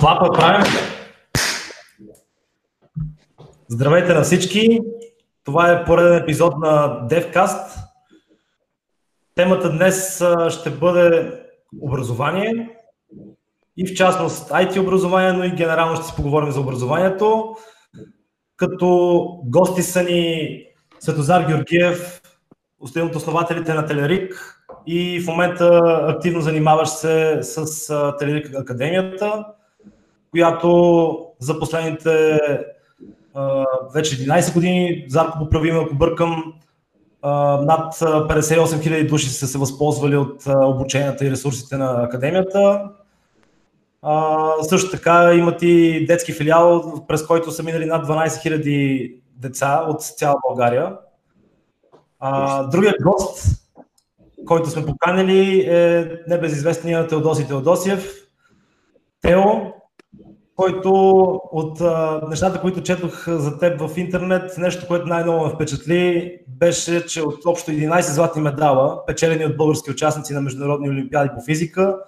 Клапа правим. Здравейте на всички! Това е пореден епизод на DevCast. Темата днес ще бъде образование и в частност IT образование, но и генерално ще си поговорим за образованието. Като гости са ни Светозар Георгиев, един от основателите на Телерик и в момента активно занимаваш се с Телерик Академията която за последните а, вече 11 години, Зарко поправи ако бъркам, а, над 58 000 души са се възползвали от обученията и ресурсите на академията. А, също така имат и детски филиал, през който са минали над 12 000 деца от цяла България. А, другият гост, който сме поканили е небезизвестният Теодоси Теодосиев. Тео, който от а, нещата, които четох за теб в интернет, нещо, което най-много ме впечатли, беше, че от общо 11 златни медала, печелени от български участници на международни олимпиади по физика,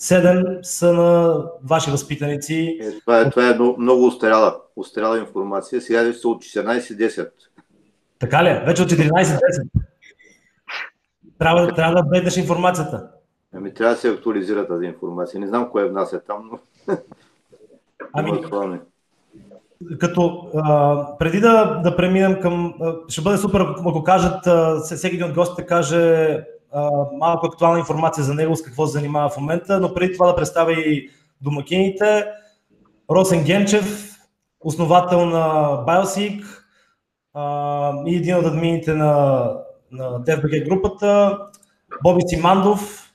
7 са на ваши възпитаници. Е, това, е, това е много, устаряла, устаряла информация. Сега вече са от 14-10. Така ли? Вече от 14-10. Трябва, трябва да беднеш информацията. Ами трябва да се актуализира тази информация. Не знам кое внася там, но Ами, като а, преди да, да преминем към... А, ще бъде супер, ако кажат, а, всеки един от гостите каже а, малко актуална информация за него, с какво се занимава в момента, но преди това да представя и домакините. Росен Генчев, основател на BioSeek а, и един от админите на, на DFBG групата. Боби Симандов,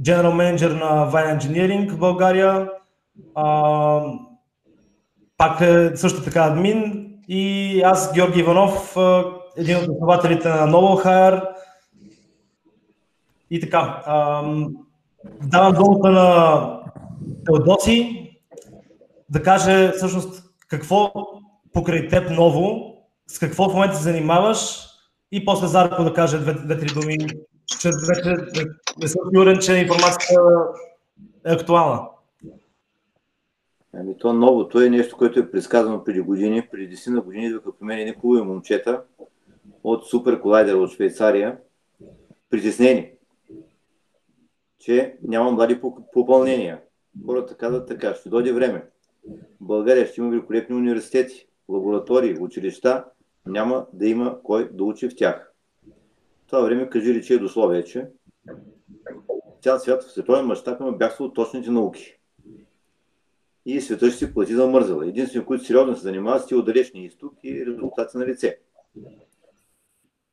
General Manager на Vine Engineering в България пак е също така админ и аз, Георги Иванов, един от основателите на NovoHire. И така, давам думата на Теодоси да каже всъщност какво покрай теб ново, с какво в момента се занимаваш и после Зарко да каже две-три думи, че вече не съм сигурен, че информацията е актуална. Ами то новото е нещо, което е предсказано преди години. Преди 10 на години идваха при мен хубави момчета от Супер Колайдер от Швейцария, притеснени, че няма млади попълнения. Хората казват така, ще дойде време. В България ще има великолепни университети, лаборатории, училища, няма да има кой да учи в тях. В това време кажи рече е дословие, че цял свят в световен мащаб има бягство от точните науки и света ще си плати за мързала. Единствено, които сериозно се занимават с тия от изток и резултати на лице.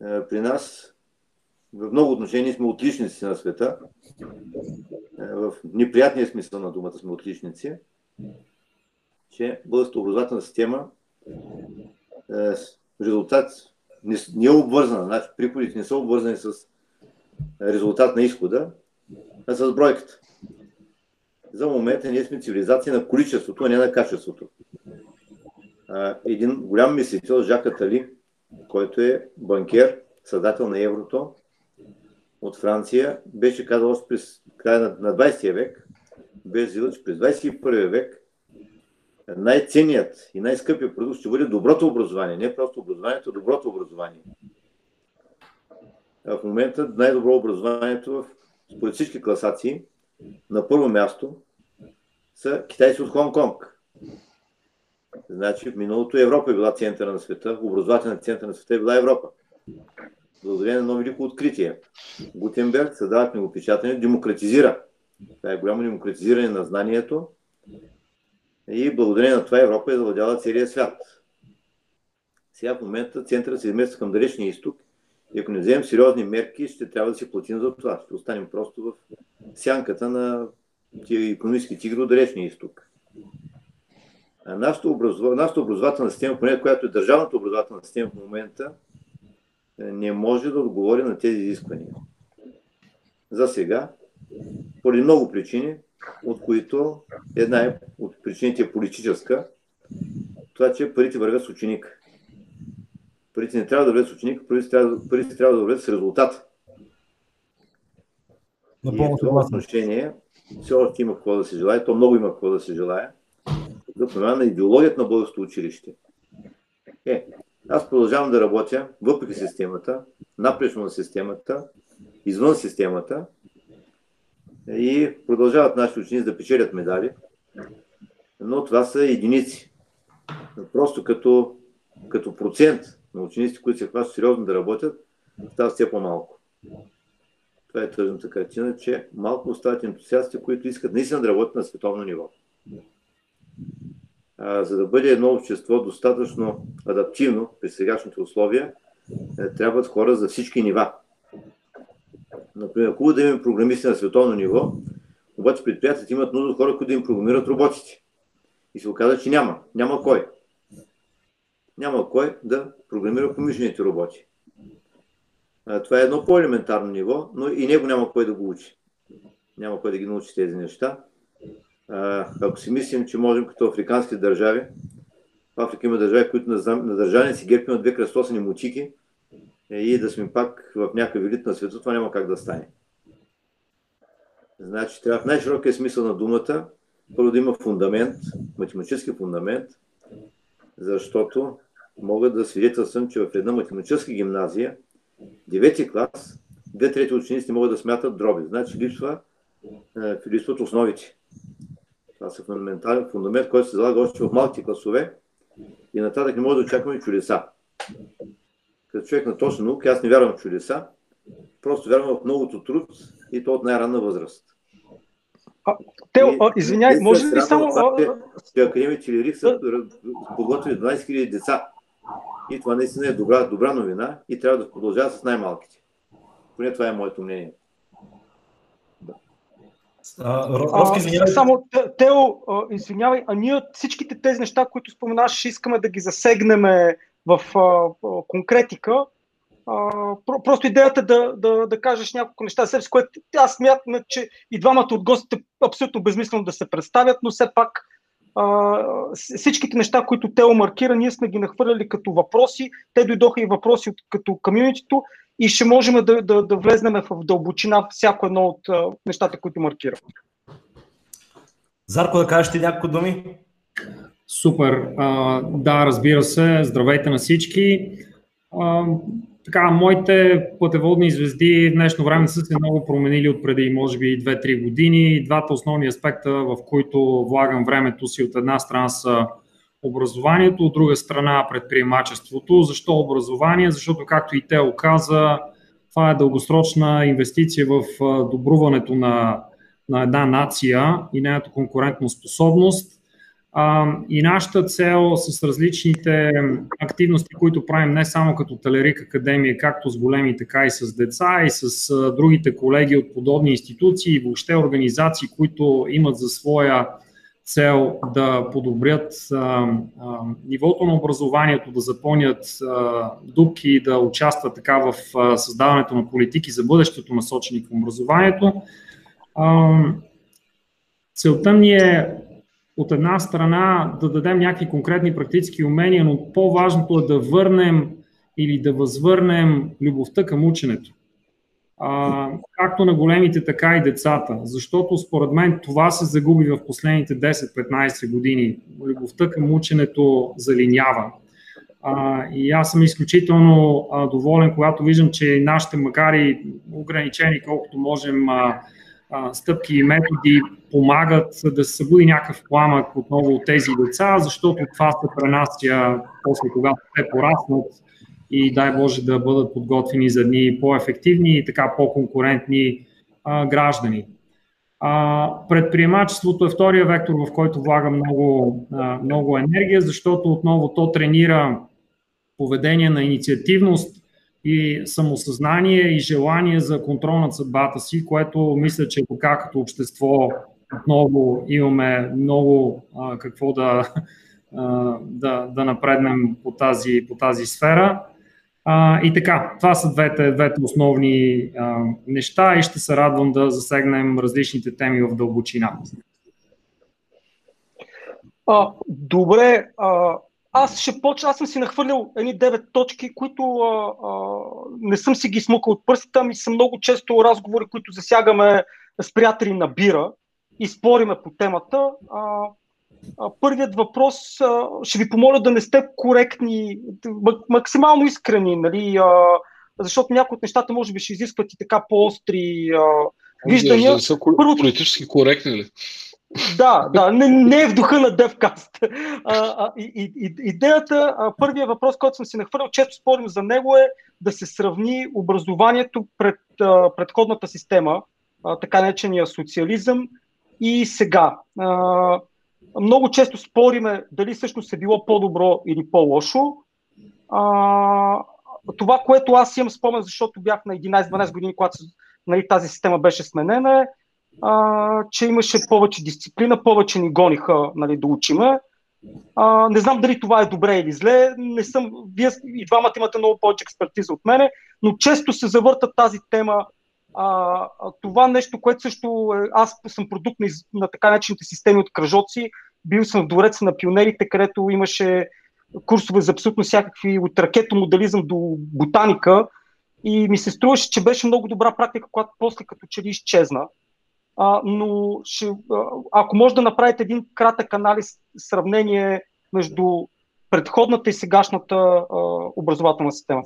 Е, при нас в много отношения сме отличници на света. Е, в неприятния смисъл на думата сме отличници, че българската образователна система е, резултат не, е обвързана, значи приходите не са обвързани с резултат на изхода, а с бройката за момента ние сме цивилизация на количеството, а не на качеството. Един голям мислител, Жак Атали, който е банкер, създател на еврото от Франция, беше казал още през края на 20 век, без че през 21 век най-ценният и най-скъпият продукт ще бъде доброто образование. Не просто образованието, а доброто образование. В момента най-добро образованието според всички класации на първо място са китайци от Хонг-Конг. Значи в миналото Европа е била центъра на света, образователният център на света е била Европа. Благодарение на едно велико откритие. Гутенберг създава книгопечатане, демократизира. Това е голямо демократизиране на знанието и благодарение на това Европа е завладяла целия свят. Сега в момента центъра се измества към далечния изток и ако не вземем сериозни мерки, ще трябва да си платим за това. Ще останем просто в сянката на тия економически тигри от далечния изток. А нашата, образов... нашата образователна система, поне която е държавната образователна система в момента, е, не може да отговори на тези изисквания. За сега, поради много причини, от които една е от причините е политическа, това, че парите вървят с ученик. Парите не трябва да вървят с ученик, парите трябва, парите трябва да вървят с резултат. Напълно и в това отношение все още има какво да се желая, то много има какво да се желая, за промяна на идеологията на българското училище. Е, аз продължавам да работя въпреки системата, напречно на системата, извън системата и продължават нашите ученици да печелят медали, но това са единици. Просто като, като процент на учениците, които се хващат сериозно да работят, става все по-малко. Това е тъжната картина, че малко остават ентусиастите, които искат наистина да работят на световно ниво. А, за да бъде едно общество достатъчно адаптивно при сегашните условия, е, трябват хора за всички нива. Например, хубаво да имаме програмисти на световно ниво, обаче предприятията имат нужда от хора, които да им програмират роботите. И се оказа, че няма. Няма кой. Няма кой да програмира помишлените роботи. Това е едно по-елементарно ниво, но и него няма кой да го учи. Няма кой да ги научи тези неща. Ако си мислим, че можем като африкански държави, в Африка има държави, които на, на държавни си герб имат две кръстосани мутики е, и да сме пак в някакъв елит на света, това няма как да стане. Значи трябва в най-широкия смисъл на думата първо да има фундамент, математически фундамент, защото мога да свидетелствам, че в една математическа гимназия девети клас, две трети ученици не могат да смятат дроби. Значи липсва, е, основите. Това са фундаментален фундамент, който се залага още в малките класове и нататък не може да очакваме чудеса. Като човек на точна наука, аз не вярвам в чудеса, просто вярвам в многото труд и то от най-ранна възраст. А, Тео, извиняй, може ли само... Че Академия Чилирик са подготвили 12 000 деца и това наистина е добра, добра новина и трябва да продължава с най-малките. Поне това е моето мнение. А, само, Тео, извинявай, а ние всичките тези неща, които споменаш, искаме да ги засегнем в а, конкретика. А, просто идеята да, да, да кажеш няколко неща за себе си, което аз смятам, че и двамата от гостите абсолютно безмислено да се представят, но все пак а, всичките неща, които Тео маркира, ние сме ги нахвърляли като въпроси. Те дойдоха и въпроси от, като комьюнитито и ще можем да, да, да влезнем в дълбочина всяко едно от а, нещата, които маркира. Зарко, да кажеш ти няколко думи? Супер. А, да, разбира се. Здравейте на всички. А, така, моите пътеводни звезди в днешно време са се много променили от преди, може би, 2-3 години. Двата основни аспекта, в които влагам времето си от една страна са образованието, от друга страна предприемачеството. Защо образование? Защото, както и те оказа, това е дългосрочна инвестиция в добруването на, на една нация и нейната конкурентна способност. И нашата цел с различните активности, които правим не само като Талерик Академия, както с големи, така и с деца и с другите колеги от подобни институции и въобще организации, които имат за своя цел да подобрят а, а, нивото на образованието, да запълнят дупки, да участват така в а, създаването на политики за бъдещето, насочени към образованието. А, целта ни е от една страна да дадем някакви конкретни практически умения, но по-важното е да върнем или да възвърнем любовта към ученето. А, както на големите, така и децата. Защото според мен това се загуби в последните 10-15 години. Любовта към ученето залинява. А, и аз съм изключително а, доволен, когато виждам, че нашите, макар и ограничени, колкото можем, а, стъпки и методи помагат да се събуди някакъв пламък отново от тези деца, защото това се пренася после когато те пораснат и дай Боже да бъдат подготвени за дни по-ефективни и така по-конкурентни а, граждани. А, предприемачеството е втория вектор, в който влага много, а, много енергия, защото отново то тренира поведение на инициативност, и самосъзнание и желание за контрол над съдбата си, което мисля, че така като общество отново имаме много а, какво да, а, да, да напреднем по тази, по тази сфера. А, и така, това са двете, двете основни а, неща и ще се радвам да засегнем различните теми в дълбочина. А, добре, а, аз ще почна, аз съм си нахвърлял едни 9 точки, които а, а, не съм си ги смукал от пръстите, ами са много често разговори, които засягаме с приятели на бира и спориме по темата. А, а, първият въпрос, а, ще ви помоля да не сте коректни, максимално искрени, нали, а, защото някои от нещата може би ще изискват и така по-остри а, виждания. Да, да са Първо... политически коректни ли? Да, да, не, не е в духа на DevCast. А, а, и, и, идеята, а, първият въпрос, който съм си нахвърлял, често спорим за него е да се сравни образованието пред а, предходната система, а, така наречения социализъм и сега. А, много често спориме дали всъщност е било по-добро или по-лошо. А, това, което аз имам спомен, защото бях на 11-12 години, когато нали, тази система беше сменена, е, че имаше повече дисциплина, повече ни гониха нали, да учиме. А, не знам дали това е добре или зле. Не съм, вие и двамата имате много повече експертиза от мене, но често се завърта тази тема. А, това нещо, което също е, аз съм продукт на, на така наречените системи от кръжоци. Бил съм в двореца на пионерите, където имаше курсове за абсолютно всякакви, от ракетомоделизъм до ботаника. И ми се струваше, че беше много добра практика, която после като че ли изчезна. А, но ще, ако може да направите един кратък анализ, сравнение между предходната и сегашната а, образователна система.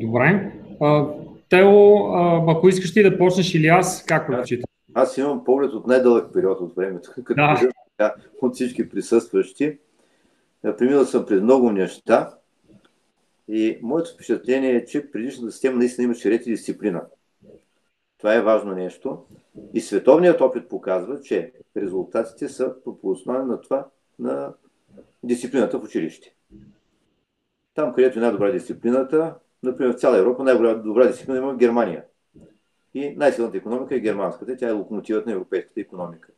Добре. А, Тео, а, ако искаш ти да почнеш или аз, как прочитам? Аз имам поглед от най-дълъг период от времето, като да. от всички присъстващи. Преминал съм през много неща и моето впечатление е, че предишната система наистина имаше ред и дисциплина. Това е важно нещо. И световният опит показва, че резултатите са пропорционални на това, на дисциплината в училище. Там, където е най-добра дисциплината, например в цяла Европа най-добра дисциплина има в Германия. И най-силната економика е германската. Тя е локомотивът на европейската економика.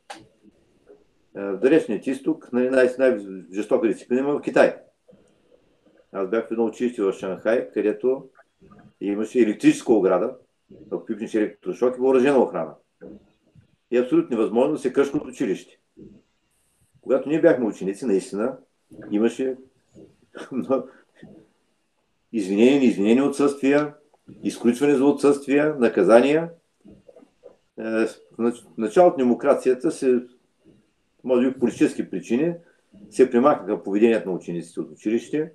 Е, в далечният изток нали, най-жестока дисциплина има в Китай. Аз бях в едно училище в Шанхай, където имаше електрическа ограда, пипнеш електрошок и въоръжена охрана. И абсолютно невъзможно да се кръшка от училище. Когато ние бяхме ученици, наистина имаше извинени, неизвинени отсъствия, изключване за отсъствия, наказания. Е, в началото на демокрацията се, може би политически причини, се примахнаха поведението на учениците от училище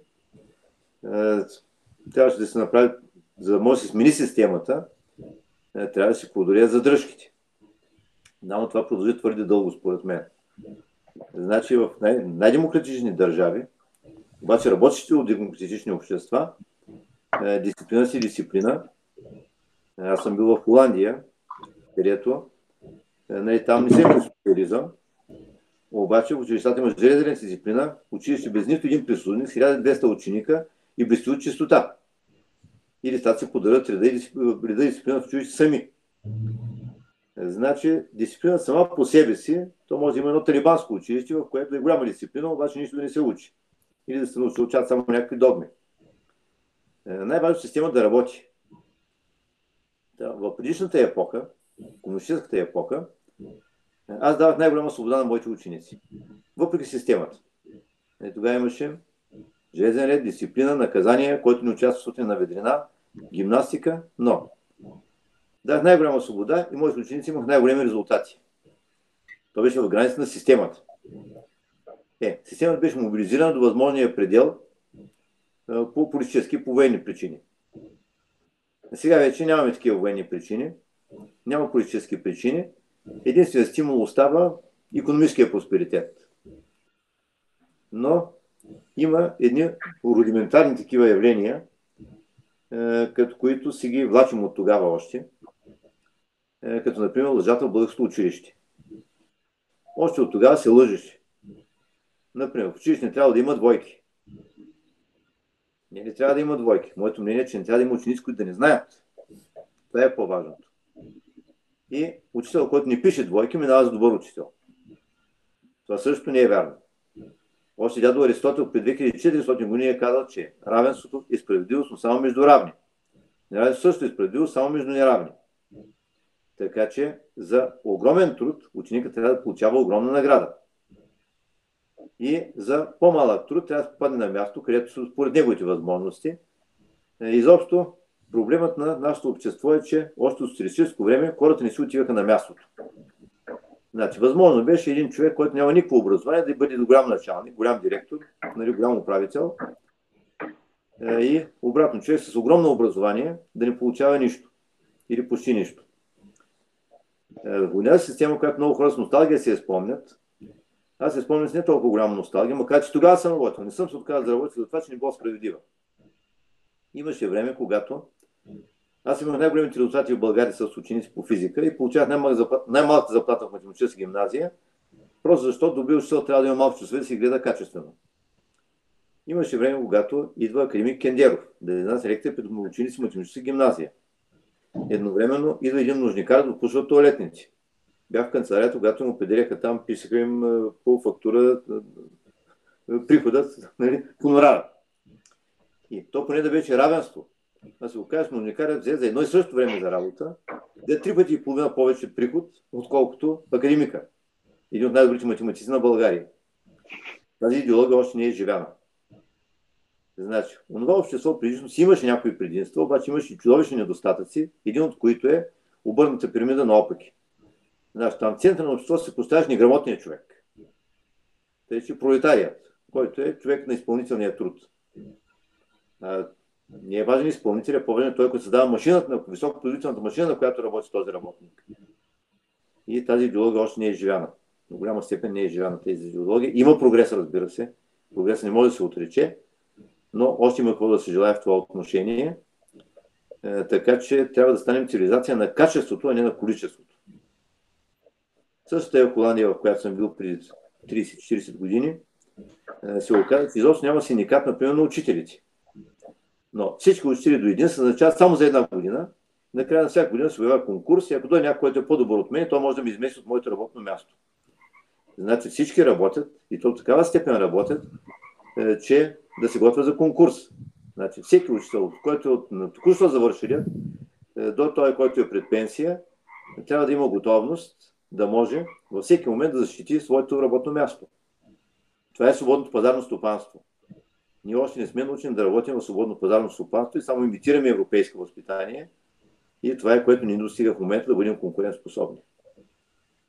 е, трябваше да се направи, за да може да се смени системата, е, трябва да се подорят задръжките. Но това продължи твърде дълго, според мен. Значи в най- най-демократични държави, обаче работещите от демократични общества, е, дисциплина си дисциплина. Аз съм бил в Холандия, където нали, там не се е социализъм, обаче в училищата има железна дисциплина, училище без нито един присъдник, 1200 ученика и блести чистота. И децата се подарят реда и дисциплина в училище сами. Значи, дисциплина сама по себе си, то може да има едно талибанско училище, в което е голяма дисциплина, обаче нищо да не се учи. Или да се научат само някакви догми. Е, най-важно е система да работи. Да, в предишната епоха, комунистическата епоха, аз давах най-голяма свобода на моите ученици. Въпреки системата. Е, тогава имаше железен ред, дисциплина, наказание, който не участва в сутрин на ведрина, гимнастика, но дах най-голяма свобода и моите ученици имах най-големи резултати. Това беше в границата на системата. Е, системата беше мобилизирана до възможния предел по политически, по военни причини. Сега вече нямаме такива военни причини, няма политически причини. Единственият стимул остава економическия просперитет. Но има едни рудиментарни такива явления, като които си ги влачим от тогава още, като например лъжата в българското училище. Още от тогава се лъжеше. Например, в училище не трябва да има двойки. Не, не трябва да има двойки. Моето мнение е, че не трябва да има ученици, които да не знаят. Това е по-важното. И учител, който не пише двойки, минава за добър учител. Това също не е вярно. Още дядо Аристотел пред 2400 години е казал, че равенството е справедливост, но само между равни. Неравенството също е справедливост, само между неравни. Така че за огромен труд ученикът трябва да получава огромна награда. И за по-малък труд трябва да попадне на място, където са според неговите възможности. Е, изобщо проблемът на нашето общество е, че още от социалистическо време хората не си отиваха на мястото. Значи, възможно беше един човек, който няма никакво образование, да бъде голям началник, голям директор, нали, голям управител. Е, и обратно, човек с огромно образование да не получава нищо. Или почти нищо. Е, една система, която много хора с носталгия я спомнят, аз се спомням с не толкова голяма носталгия, макар че тогава съм работил. Не съм се отказал да работя за това, че не било справедлива. Имаше време, когато аз имах най-големите резултати в България с ученици по физика и получавах най-малката заплата, най-малката заплата в математическа гимназия, просто защото добил учител трябва да има малко часове да си гледа качествено. Имаше време, когато идва академик Кендеров да изнася лекция пред ученици в математическа гимназия. Едновременно идва един нужникар да допусва туалетници. Бях в канцеларията, когато му педеляха там, писаха им по фактура приходът, нали, хонорара. И то поне да беше равенство. Аз се го кажа, нужникарят взе за едно и също време за работа, да три пъти и половина повече приход, отколкото академика. Един от най-добрите математици на България. Тази идеология още не е живяна. Значи, онова общество предишно си имаше някои предимства, обаче имаше и чудовищни недостатъци, един от които е обърната пирамида на опаки. Значи, там център на обществото се поставяш неграмотният човек. Тъй, че пролетарият, който е човек на изпълнителния труд. А, не е важен изпълнителя, по-важен той, който създава машината, на високопроизводителната машина, на която работи този работник. И тази идеология още не е живяна. В голяма степен не е живяна тази идеология. Има прогрес, разбира се. Прогрес не може да се отрече, но още има какво да се желая в това отношение. Е, така че трябва да станем цивилизация на качеството, а не на количеството. Същата е Холандия, в която съм бил преди 30-40 години, е, се оказа, че изобщо няма синдикат, например, на учителите. Но всички учители до един се назначават само за една година. Накрая на всяка година се обявява конкурс и ако дойде някой, който е по-добър от мен, то може да ми измести от моето работно място. Значи всички работят и то в такава степен работят, е, че да се готвя за конкурс. Значи всеки учител, който е току-що завършили, е, до той, който е пред пенсия, трябва да има готовност да може във всеки момент да защити своето работно място. Това е свободното пазарно стопанство. Ние още не сме научени да работим в свободно пазарно стопанство и само имитираме европейско възпитание. И това е което ни достига в момента да бъдем конкурентоспособни.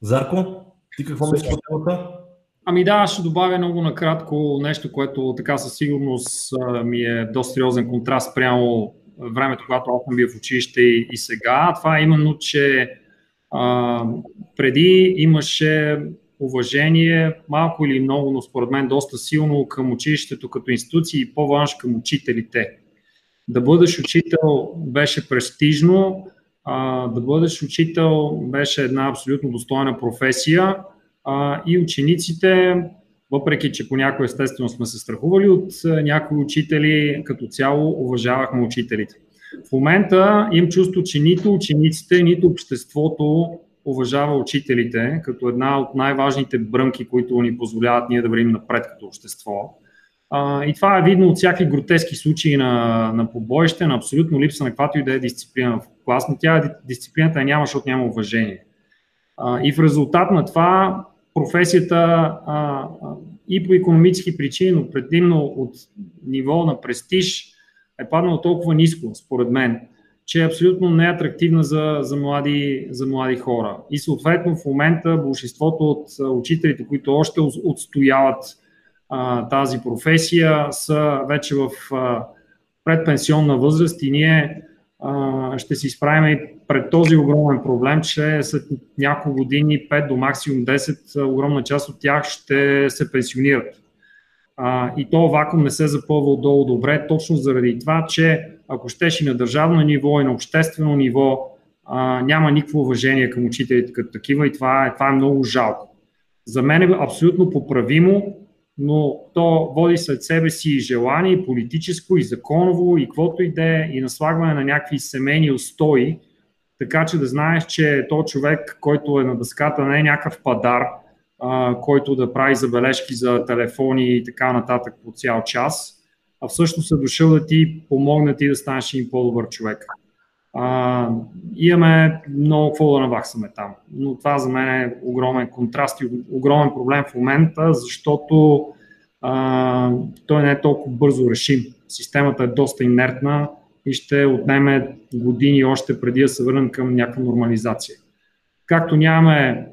Зарко, ти какво мислиш по темата? Ами да, ще добавя много накратко нещо, което така със сигурност ми е доста сериозен контраст прямо времето, когато аз съм бил в училище и, и сега. Това е именно, че а, преди имаше уважение, малко или много, но според мен доста силно към училището като институция и по-важно към учителите. Да бъдеш учител беше престижно, а, да бъдеш учител беше една абсолютно достойна професия а, и учениците, въпреки че понякога естествено сме се страхували от някои учители, като цяло уважавахме учителите. В момента им чувство, че нито учениците, нито обществото уважава учителите като една от най-важните бръмки, които ни позволяват ние да вървим напред като общество. И това е видно от всякакви гротески случаи на, на побоище, на абсолютно липса на каквато и да е дисциплина в клас, но тя дисциплината няма, защото няма уважение. И в резултат на това професията и по економически причини, но предимно от ниво на престиж е паднало толкова ниско, според мен, че е абсолютно неатрактивна за, за, млади, за млади хора. И съответно в момента большинството от учителите, които още отстояват а, тази професия, са вече в а, предпенсионна възраст и ние а, ще се изправим и пред този огромен проблем, че след няколко години, 5 до максимум 10, огромна част от тях ще се пенсионират. А, и то вакуум не се запълва отдолу добре, точно заради това, че ако щеш и на държавно ниво и на обществено ниво, а, няма никакво уважение към учителите като такива и това е, това е много жалко. За мен е абсолютно поправимо, но то води след себе си и желание, и политическо, и законово, и каквото и да е, и наслагване на някакви семейни устои, така че да знаеш, че то човек, който е на дъската, не е някакъв падар, който да прави забележки за телефони и така нататък по цял час, а всъщност е дошъл да ти помогне ти да станеш един по-добър човек. А, имаме много какво да наваксаме там. Но това за мен е огромен контраст и огромен проблем в момента, защото а, той не е толкова бързо решим. Системата е доста инертна и ще отнеме години още преди да се върнем към някаква нормализация. Както нямаме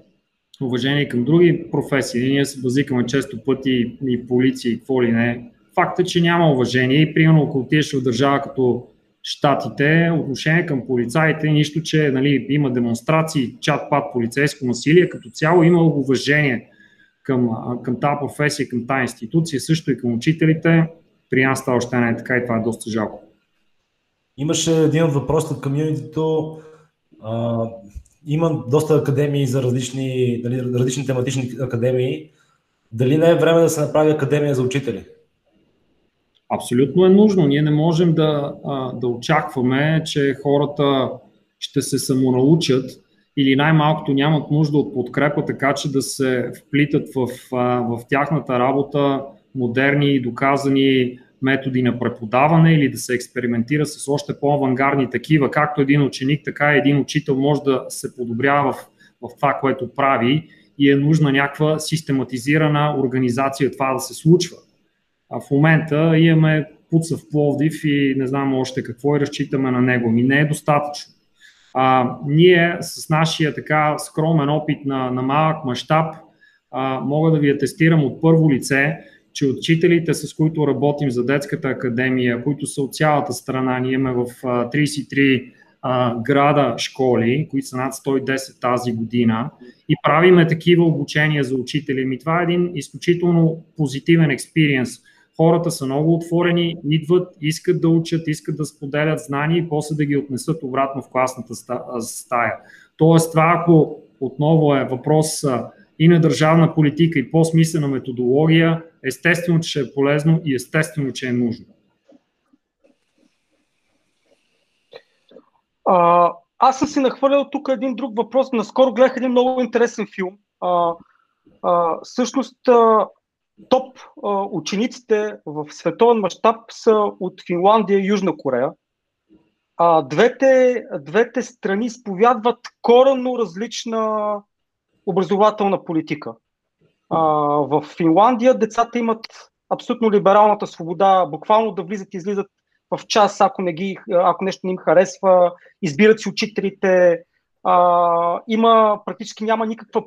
уважение към други професии, ние се базикаме често пъти и полиция и какво ли не. Факт е, че няма уважение и примерно ако отидеш в държава като Штатите, отношение към полицаите, нищо, че нали, има демонстрации, чат-пат, полицейско насилие, като цяло има уважение към, към тази професия, към тази институция, също и към учителите. При нас това още не е така и това е доста жалко. Имаше един въпрос от комьюнитито. Има доста академии за различни, нали, различни тематични академии. Дали не е време да се направи академия за учители? Абсолютно е нужно. Ние не можем да, да очакваме, че хората ще се самонаучат или най-малкото нямат нужда от подкрепа, така че да се вплитат в, в тяхната работа модерни и доказани методи на преподаване или да се експериментира с още по-авангардни такива. Както един ученик, така и един учител може да се подобрява в, в това, което прави и е нужна някаква систематизирана организация това да се случва. А в момента имаме пуца в Пловдив и не знам още какво и разчитаме на него. Ми не е достатъчно. А, ние с нашия така скромен опит на, на малък мащаб мога да ви атестирам от първо лице, че учителите, с които работим за детската академия, които са от цялата страна, ние имаме в 33 а, града школи, които са над 110 тази година и правиме такива обучения за учители. Ми това е един изключително позитивен експириенс хората са много отворени, идват, искат да учат, искат да споделят знания и после да ги отнесат обратно в класната стая. Тоест, това ако отново е въпрос и на държавна политика и по-смислена методология, естествено, че е полезно и естествено, че е нужно. А, аз съм си нахвърлял тук един друг въпрос. Наскоро гледах един много интересен филм. А, а, всъщност, а, топ а, учениците в световен мащаб са от Финландия и Южна Корея. А, двете, двете страни изповядват коренно различна образователна политика. А, в Финландия децата имат абсолютно либералната свобода, буквално да влизат и излизат в час, ако, не ги, ако нещо не им харесва, избират си учителите, а, има, практически няма никаква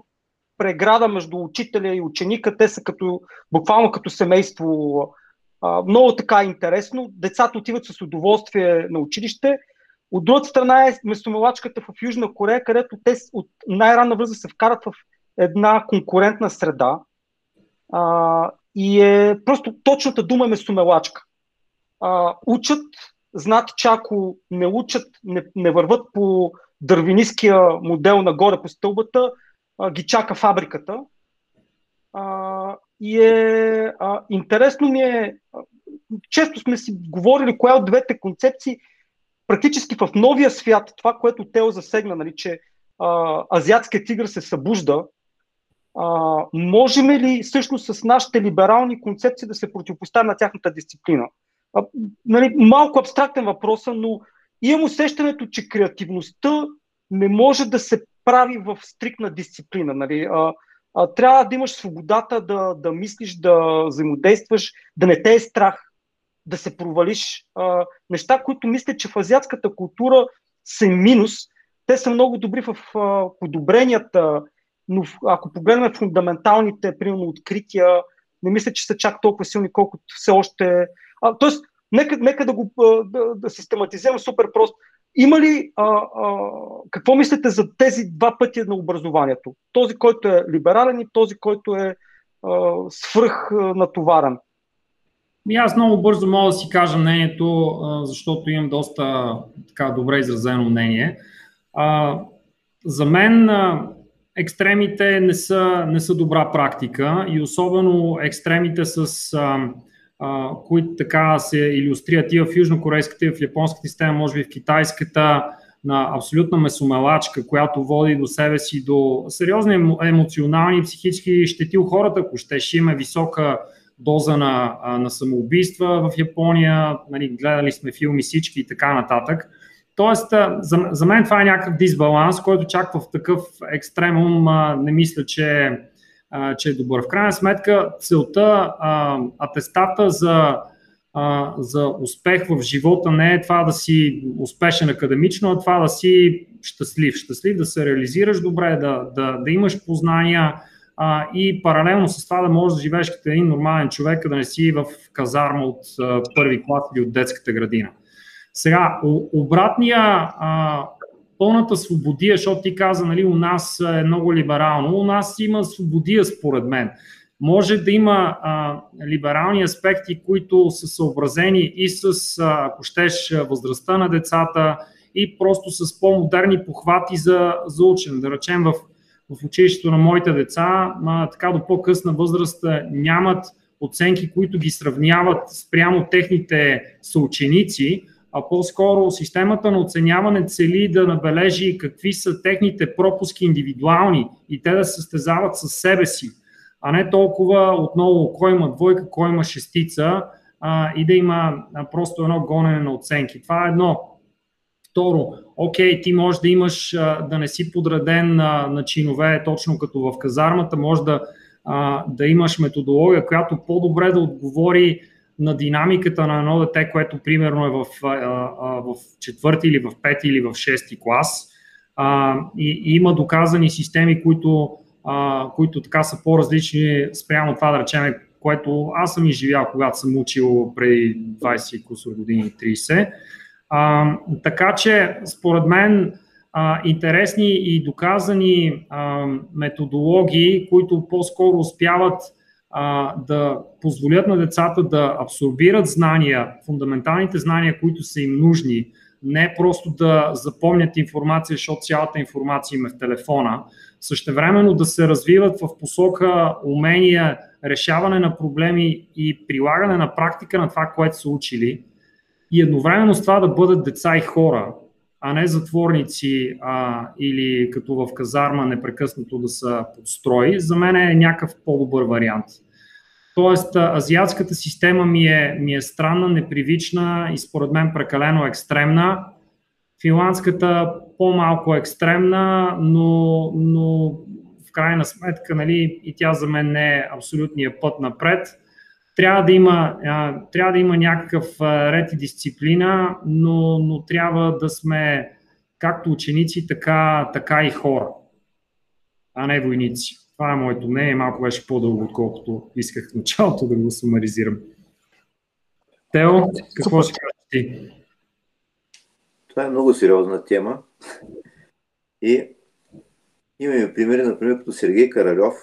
преграда между учителя и ученика. Те са като, буквално като семейство. А, много така интересно. Децата отиват с удоволствие на училище. От другата страна е местомалачката в Южна Корея, където те от най-ранна възраст се вкарат в една конкурентна среда. А, и е просто точната дума е местомелачка. А, учат, знаят, че ако не учат, не, не върват по дървиниския модел нагоре по стълбата, а, ги чака фабриката. А, и е а, интересно ми е, често сме си говорили коя от двете концепции, практически в новия свят, това, което Тео засегна, нали, че а, азиатският тигър се събужда, а, можем ли всъщност с нашите либерални концепции да се противопоставим на тяхната дисциплина? А, нали, малко абстрактен въпрос, но имам усещането, че креативността не може да се прави в стрикна дисциплина. Нали? А, а, трябва да имаш свободата да, да мислиш, да взаимодействаш, да не те е страх, да се провалиш. А, неща, които мисля, че в азиатската култура са минус. Те са много добри в а, подобренията, но ако погледнем фундаменталните, примерно, открития, не мисля, че са чак толкова силни, колкото все още. А, тоест, нека, нека да го да, да систематизирам супер просто. Има ли, а, а, какво мислите за тези два пъти на образованието? Този, който е либерален и този, който е а, свръх натоварен? Аз много бързо мога да си кажа мнението, защото имам доста така добре изразено мнение. За мен екстремите не са, не са добра практика и особено екстремите с които така се иллюстрират и в южнокорейската, и в японската система, може би в китайската, на абсолютна месомелачка, която води до себе си до сериозни емоционални и психически щети у хората, ако ще, ще има висока доза на, на самоубийства в Япония, нали, гледали сме филми всички и така нататък. Тоест, за, за мен това е някакъв дисбаланс, който чак в такъв екстремум не мисля, че, че е добър. В крайна сметка, целта, а, атестата за, за успех в живота не е това да си успешен академично, а това да си щастлив. Щастлив да се реализираш добре, да, да, да имаш познания, а, и паралелно с това да можеш да живееш като един нормален човек, да не си в казарма от а, първи клас или от детската градина. Сега, обратния, а, пълната свободия, защото ти каза, нали, у нас е много либерално, у нас има свободия според мен. Може да има а, либерални аспекти, които са съобразени и с, а, ако щеш, възрастта на децата и просто с по-модерни похвати за, за учене. Да речем в в училището на моите деца, а, така до по-късна възраст нямат оценки, които ги сравняват спрямо техните съученици, а по-скоро системата на оценяване цели да набележи какви са техните пропуски индивидуални и те да състезават с себе си, а не толкова отново кой има двойка, кой има шестица а, и да има а, просто едно гонене на оценки. Това е едно. Второ, окей, ти можеш да имаш, да не си подреден на, на чинове, точно като в казармата, може да, да имаш методология, която по-добре да отговори на динамиката на едно дете, което примерно е в, в четвърти или в пети или в шести клас. И, и има доказани системи, които, които така са по-различни спрямо това, да речем, което аз съм изживял, когато съм учил преди 20 години, 30. А, така че, според мен, а, интересни и доказани а, методологии, които по-скоро успяват а, да позволят на децата да абсорбират знания, фундаменталните знания, които са им нужни, не просто да запомнят информация, защото цялата информация им е в телефона, същевременно да се развиват в посока умения, решаване на проблеми и прилагане на практика на това, което са учили – и едновременно с това да бъдат деца и хора, а не затворници а, или като в казарма непрекъснато да са подстрои, за мен е някакъв по-добър вариант. Тоест, азиатската система ми е, ми е странна, непривична и според мен прекалено екстремна. Финландската по-малко екстремна, но, но в крайна сметка нали, и тя за мен не е абсолютния път напред трябва да има, трябва да има някакъв ред и дисциплина, но, но трябва да сме както ученици, така, така и хора, а не войници. Това е моето мнение. Малко беше по-дълго, отколкото исках в началото да го сумаризирам. Тео, какво ще кажеш ти? Това е много сериозна тема. И имаме примери, например, като Сергей Каралев,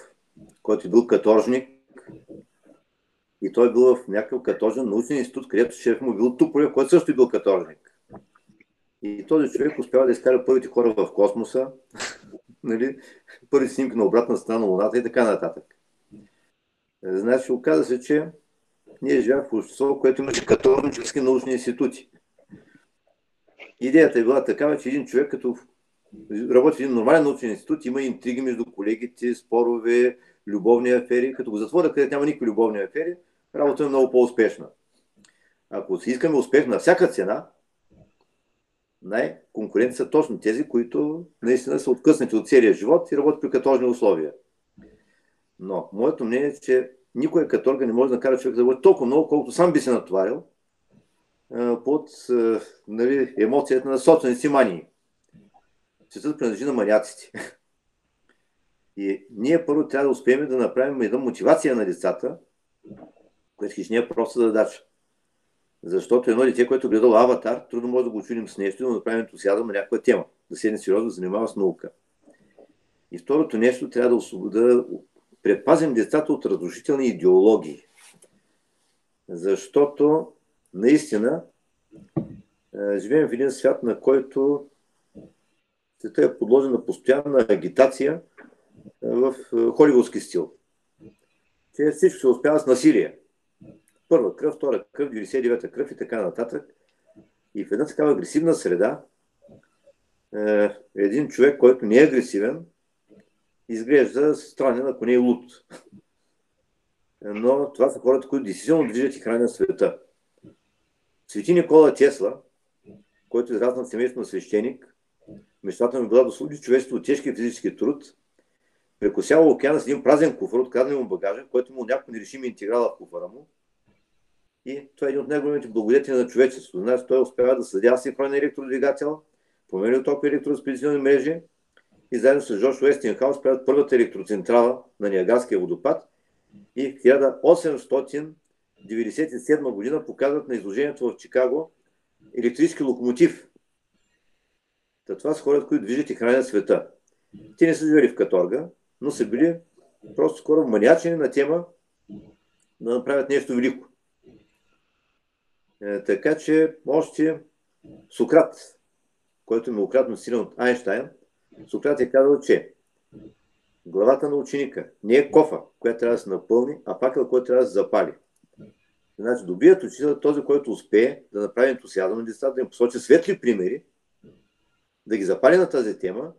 който е бил каторжник и той е бил в някакъв катожен научен институт, където шеф му бил Туполев, който също е бил каторжник. И този човек успява да изкара първите хора в космоса, нали, първи снимки на обратна страна на Луната и така нататък. Значи, оказа се, че ние живеем в общество, което имаше каторжнически научни институти. Идеята е била такава, че един човек, като работи в един нормален научен институт, има интриги между колегите, спорове, любовни афери. Като го затворят, където няма никакви любовни афери, работа е много по-успешна. Ако си искаме успех на всяка цена, най-конкуренти са точно тези, които наистина са откъснати от целия живот и работят при каторжни условия. Но моето мнение е, че никой каторга не може да кара човек да работи толкова много, колкото сам би се натоварил под нали, емоцията на собствените си мании. Светът принадлежи на маняците. И ние първо трябва да успеем да направим една мотивация на децата, което хищ не е просто задача. Защото едно дете, което е гледало аватар, трудно може да го чудим с нещо, но да направим ентусиазъм на някаква тема, да седне сериозно да занимава с наука. И второто нещо трябва да, да предпазим децата от разрушителни идеологии. Защото наистина живеем в един свят, на който света е подложен на постоянна агитация в холивудски стил. Че всичко се успява с насилие първа кръв, втора кръв, 99-та кръв и така нататък. И в една такава агресивна среда, е, един човек, който не е агресивен, изглежда странен, ако не е луд. Но това са хората, които действително движат и хранят света. Свети Никола Тесла, който е израснал в семейство на свещеник, мечтата му била да служи човечеството от тежки физически труд, прекосява океана с един празен куфър, откраден му багажа, който му някакво нерешими интеграла в куфара му. И това е един от най-големите благодетели на човечеството. Значи той успява да съдя синхронен електродвигател, промени ток електроразпределителни мрежи и заедно с Джош Уестингхаус правят първата електроцентрала на Ниагарския водопад и в 1897 година показват на изложението в Чикаго електрически локомотив. Та това са хората, които движат и хранят света. Те не са живели в Каторга, но са били просто скоро маниачени на тема да направят нещо велико. Е, така че още Сократ, който е многократно силен от Айнштайн, Сократ е казал, че главата на ученика не е кофа, която трябва да се напълни, а факел, който трябва да се запали. Значи, добият учител е този, който успее да направи ентусиазъм на децата, да им посочи светли примери, да ги запали на тази тема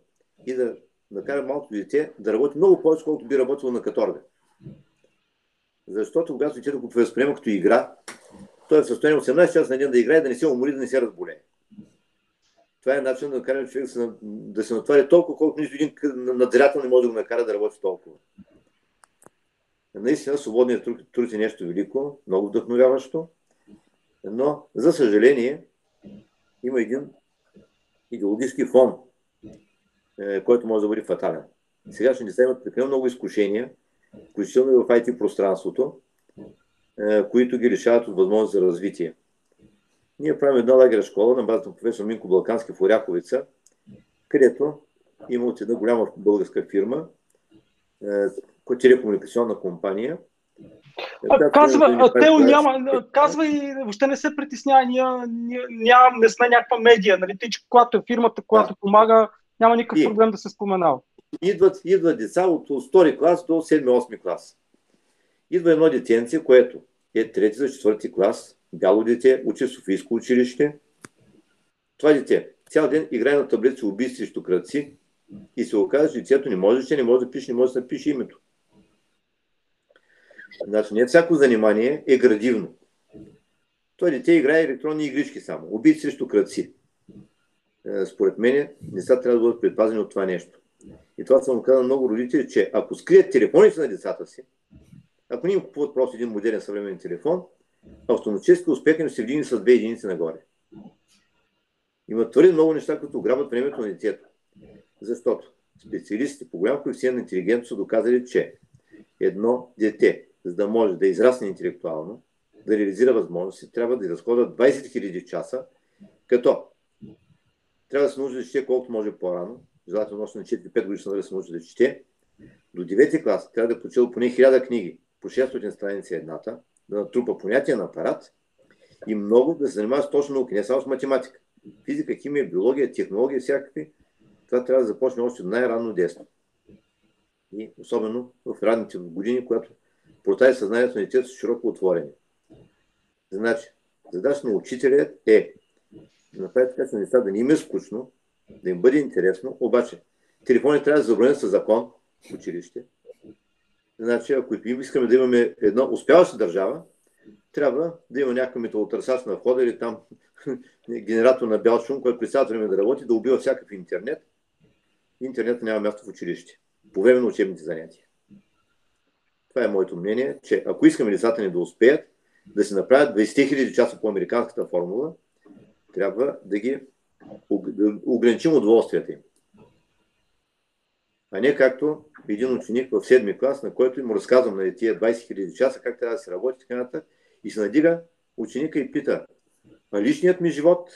и да накара малко дете да работи много повече, колкото би работило на каторга. Защото когато детето го възприема като игра, той е в състояние 18 часа на ден да играе, да не се умори, да не се разболее. Това е начин да накараме човек да се натвари толкова, колкото нищо един надзирател не може да го накара да работи толкова. Наистина, свободният труд, труд е нещо велико, много вдъхновяващо, но, за съжаление, има един идеологически фон, е, който може да бъде фатален. Сега ще ни се имат прекалено много изкушения, включително и в IT пространството, е, които ги лишават от възможност за развитие. Ние правим една лагера школа на базата на професор Минко Балкански в Оряховица, където има от една голяма българска фирма, е, телекомуникационна компания. А, казва, а, Тео няма, казва и въобще не се притеснява, ние, ние, няма, не сме някаква медия, нали, тъй, че когато е фирмата, която да. помага, няма никакъв и, проблем да се споменава. Идват, идват деца от, от 2 клас до 7-8 клас. Идва едно детенце, което е трети за четвърти клас, бяло дете, учи в Софийско училище. Това дете цял ден играе на таблица убийстви срещу кръци и се оказа, че детето не може, че не може да пише, не може да напише името. Значи не всяко занимание е градивно. Той дете играе електронни игрички само. Убийци срещу кръци. Е, според мен, децата трябва да бъдат предпазени от това нещо. И това съм казал много родители, че ако скрият телефоните на децата си, ако не им купуват просто един модерен съвременен телефон, автоматически успехът се вдигне с две единици нагоре. Има твърде много неща, които грабят времето на детето. Защото специалистите по голям коефициент на интелигентност са доказали, че едно дете, за да може да израсне интелектуално, да реализира възможности, трябва да изразходва 20 000 часа, като трябва да се научи да чете колкото може по-рано, желателно още на 4-5 годишна да се научи да чете. До 9 клас трябва да почива поне 1000 книги, по 600 страници едната, да натрупа понятия на апарат и много да се занимава с точно науки, не само с математика. Физика, химия, биология, технология, всякакви. Това трябва да започне още от най-ранно детство. И особено в ранните години, когато порта и съзнанието на детето широко отворени. Значи, задача на учителя е да направи така, че децата да не им е скучно, да им бъде интересно, обаче телефони трябва да забранят със закон в училище. Значи, ако искаме да имаме една успяваща държава, трябва да има някакъв металотърсач на входа или там генератор на бял шум, който през цялото време да работи, да убива всякакъв интернет. Интернет няма място в училище. По време на учебните занятия. Това е моето мнение, че ако искаме децата ни да успеят да се направят 20 000 часа по американската формула, трябва да ги да ограничим удоволствията им. А не както един ученик в седми клас, на който му разказвам на тия 20 000 часа как трябва да се работи, така нататък, и се надига ученика и пита, а личният ми живот?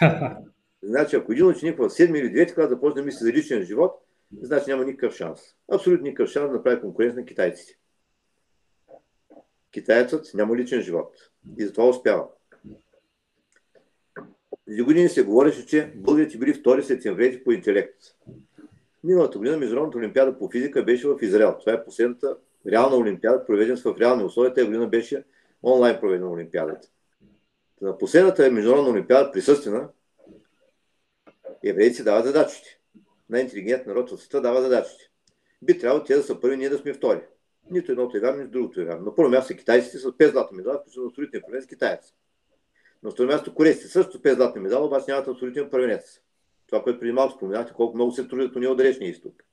значи, ако един ученик в седми или девети клас започне да мисли за личен живот, значи няма никакъв шанс. Абсолютно никакъв шанс да направи конкуренция на китайците. Китайцът няма личен живот. И затова успява. Преди години се говореше, че българите били втори след евреите по интелект. Миналата година Международната олимпиада по физика беше в Израел. Това е последната реална олимпиада, проведена в реални условия. Тази година беше онлайн проведена олимпиадата. На последната Международна олимпиада, присъствена, еврейци дават задачите. Най-интелигентен народ от света дава задачите. Би трябвало те да са първи, ние да сме втори. Нито едното е вярно, нито другото е вярно. На първо място китайците с 5 златни медали, включително строителни проблем с китайци. На второ място корейците също пет златни медала, обаче нямат абсолютен първенец. Това, което преди малко споменахте, колко много се трудят у него далечния изток.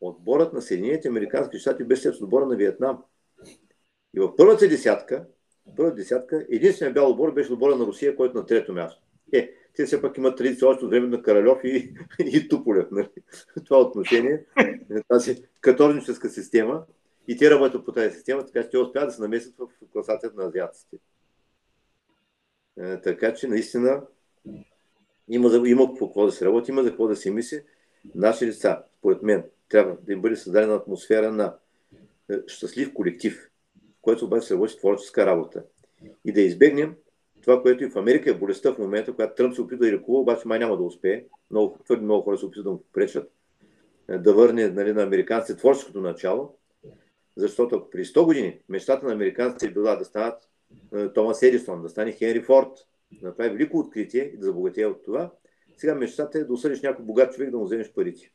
Отборът на Съединените Американски щати беше след отбора на Виетнам. И в първата десятка, първата десятка, единственият бял отбор беше отбора на Русия, който е на трето място. Е, те все пак имат традиция още от време на Каралев и, и Туполев. Нали? Това отношение, тази каторническа система, и те работят по тази система, така че те успяват да се намесят в класацията на азиатците. Е, така че наистина има, има какво да се работи, има за какво да се мисли. Наши деца, според мен, трябва да им бъде създадена атмосфера на е, щастлив колектив, в който обаче се работи творческа работа. И да избегнем това, което и в Америка е болестта в момента, когато Тръмп се опитва да рекува, обаче май няма да успее. Много, твърде много хора се опитват да му пречат е, да върне нали, на американците творческото начало, защото ако при 100 години мечтата на американците е била да станат Томас Едисон, да стане Хенри Форд, да направи велико откритие и да забогатее от това, сега мечтата е да осъдиш някой богат човек да му вземеш парите.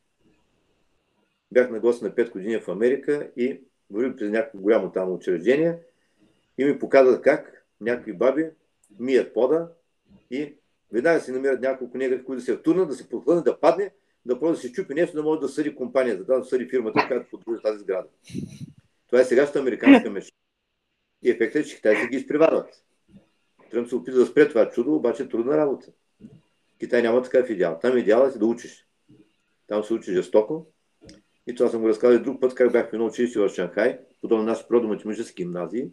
Бях на гост на 5 години в Америка и върви през някакво голямо там учреждение и ми показват как някакви баби мият пода и веднага си намират няколко негри, които да се втурнат, да се подхлънат, да падне, да може да се чупи нещо, да може да съди компанията, да съди фирмата, която поддържа тази сграда. Това е сегашната американска мечта. И ефектът е, че китайците ги изпреварват. Тръмп се опита да спре това чудо, обаче трудна работа. Китай няма такъв идеал. Там идеалът е да учиш. Там се учи жестоко. И това съм го разказал друг път, как бях в едно училище в Шанхай, подобно наши природо-математически гимназии.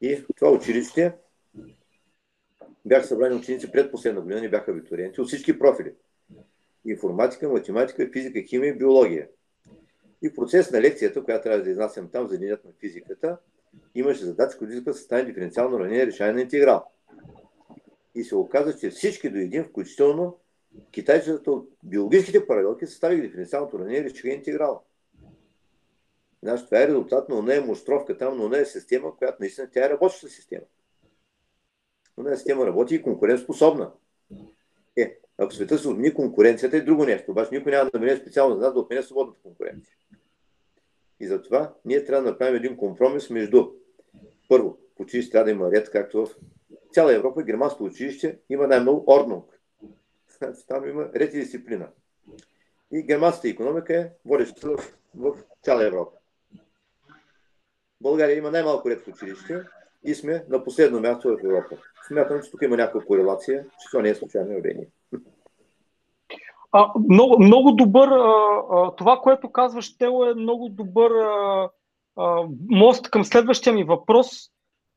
И това училище бяха събрани ученици пред последна година, не бяха абитуриенти, от всички профили. Информатика, математика, физика, химия и биология. И процес на лекцията, която трябва да изнасям там за денят на физиката, имаше задача, които изискват съставен диференциално уравнение решение на интеграл. И се оказа, че всички до един, включително китайците от биологическите паралелки, съставили диференциалното уравнение решение интеграл. Значи, това е резултат на нея мощровка там, но нея система, която наистина тя е работеща система. Но нея система работи и конкурентоспособна. Е, ако света се отмени конкуренцията е друго нещо, обаче никой няма да намери специално за нас да отменя свободната конкуренция. И затова ние трябва да направим един компромис между първо, в училище трябва да има ред, както в цяла Европа, германското училище има най-много орднунг. Там има ред и дисциплина. И германската економика е водеща в, в цяла Европа. България има най-малко ред в училище и сме на последно място в Европа. Смятам, че тук има някаква корелация, че това не е случайно явление. А, много, много добър, а, а, това, което казваш, Тело, е много добър а, а, мост към следващия ми въпрос,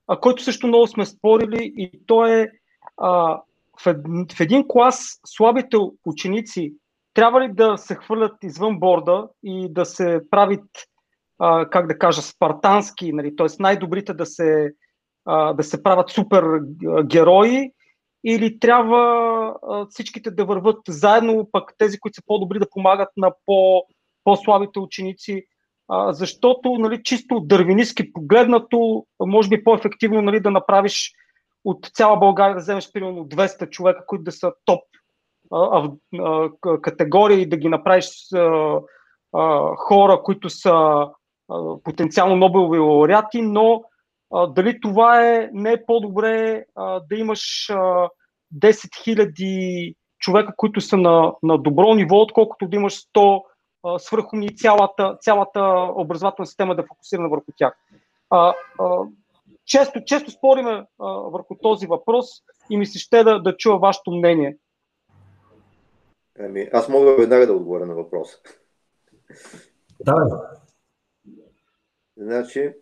а, който също много сме спорили и то е а, в, ед, в един клас слабите ученици трябва ли да се хвърлят извън борда и да се правят, а, как да кажа, спартански, нали, т.е. най-добрите да се, а, да се правят супер герои или трябва всичките да върват заедно, пък тези, които са по-добри да помагат на по, по-слабите ученици, защото нали, чисто дървинистки погледнато, може би по-ефективно нали, да направиш от цяла България да вземеш примерно 200 човека, които да са топ а, а, категории и да ги направиш а, а, хора, които са а, потенциално Нобелови лауреати, но а, дали това е не е по-добре а, да имаш а, 10 000 човека, които са на, на добро ниво, отколкото да имаш 100 а, свърхумни и цялата, цялата образователна система да е фокусирана върху тях. А, а, често, често спориме а, върху този въпрос и ми се ще да, да чуя вашето мнение. Ами, аз мога веднага да отговоря на въпроса. Да. Значи,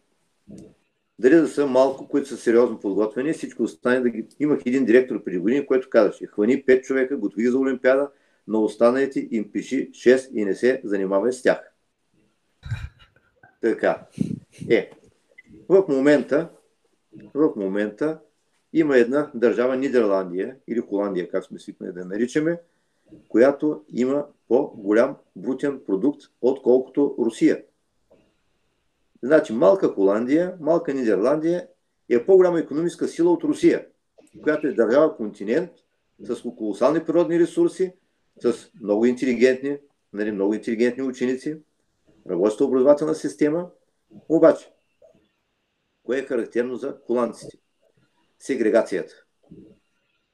дали да са малко, които са сериозно подготвени, всичко остане да ги... Имах един директор преди години, който казаше, хвани 5 човека, готови за Олимпиада, но останалите им пиши 6 и не се занимавай с тях. Така. Е, в момента, в момента има една държава Нидерландия или Холандия, как сме свикнали да наричаме, която има по-голям брутен продукт, отколкото Русия. Значи малка Холандия, малка Нидерландия е по-голяма економическа сила от Русия, която е държава континент с колосални природни ресурси, с много интелигентни, нали, много интелигентни ученици, работеща образователна система. Обаче, кое е характерно за холандците? сегрегацията.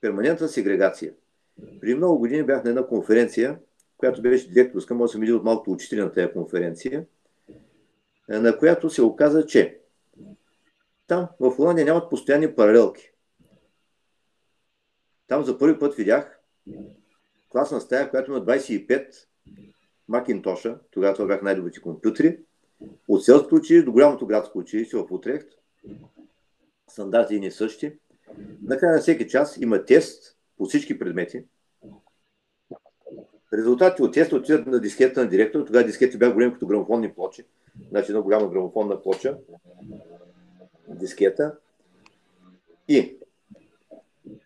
Перманентна сегрегация. При много години бях на една конференция, която беше директорска, може да съм един от малкото учители на тази конференция, на която се оказа, че там в Холандия нямат постоянни паралелки. Там за първи път видях класна стая, която има 25 Макинтоша, тогава това бях най-добрите компютри, от селското училище до голямото градско училище в Утрехт, стандарти и същи. Накрая на всеки час има тест по всички предмети. Резултатите от теста отиват на дискета на директора. Тогава дискетите бяха големи като грамофонни плочи. Значи една голяма грамофонна плоча. Дискета. И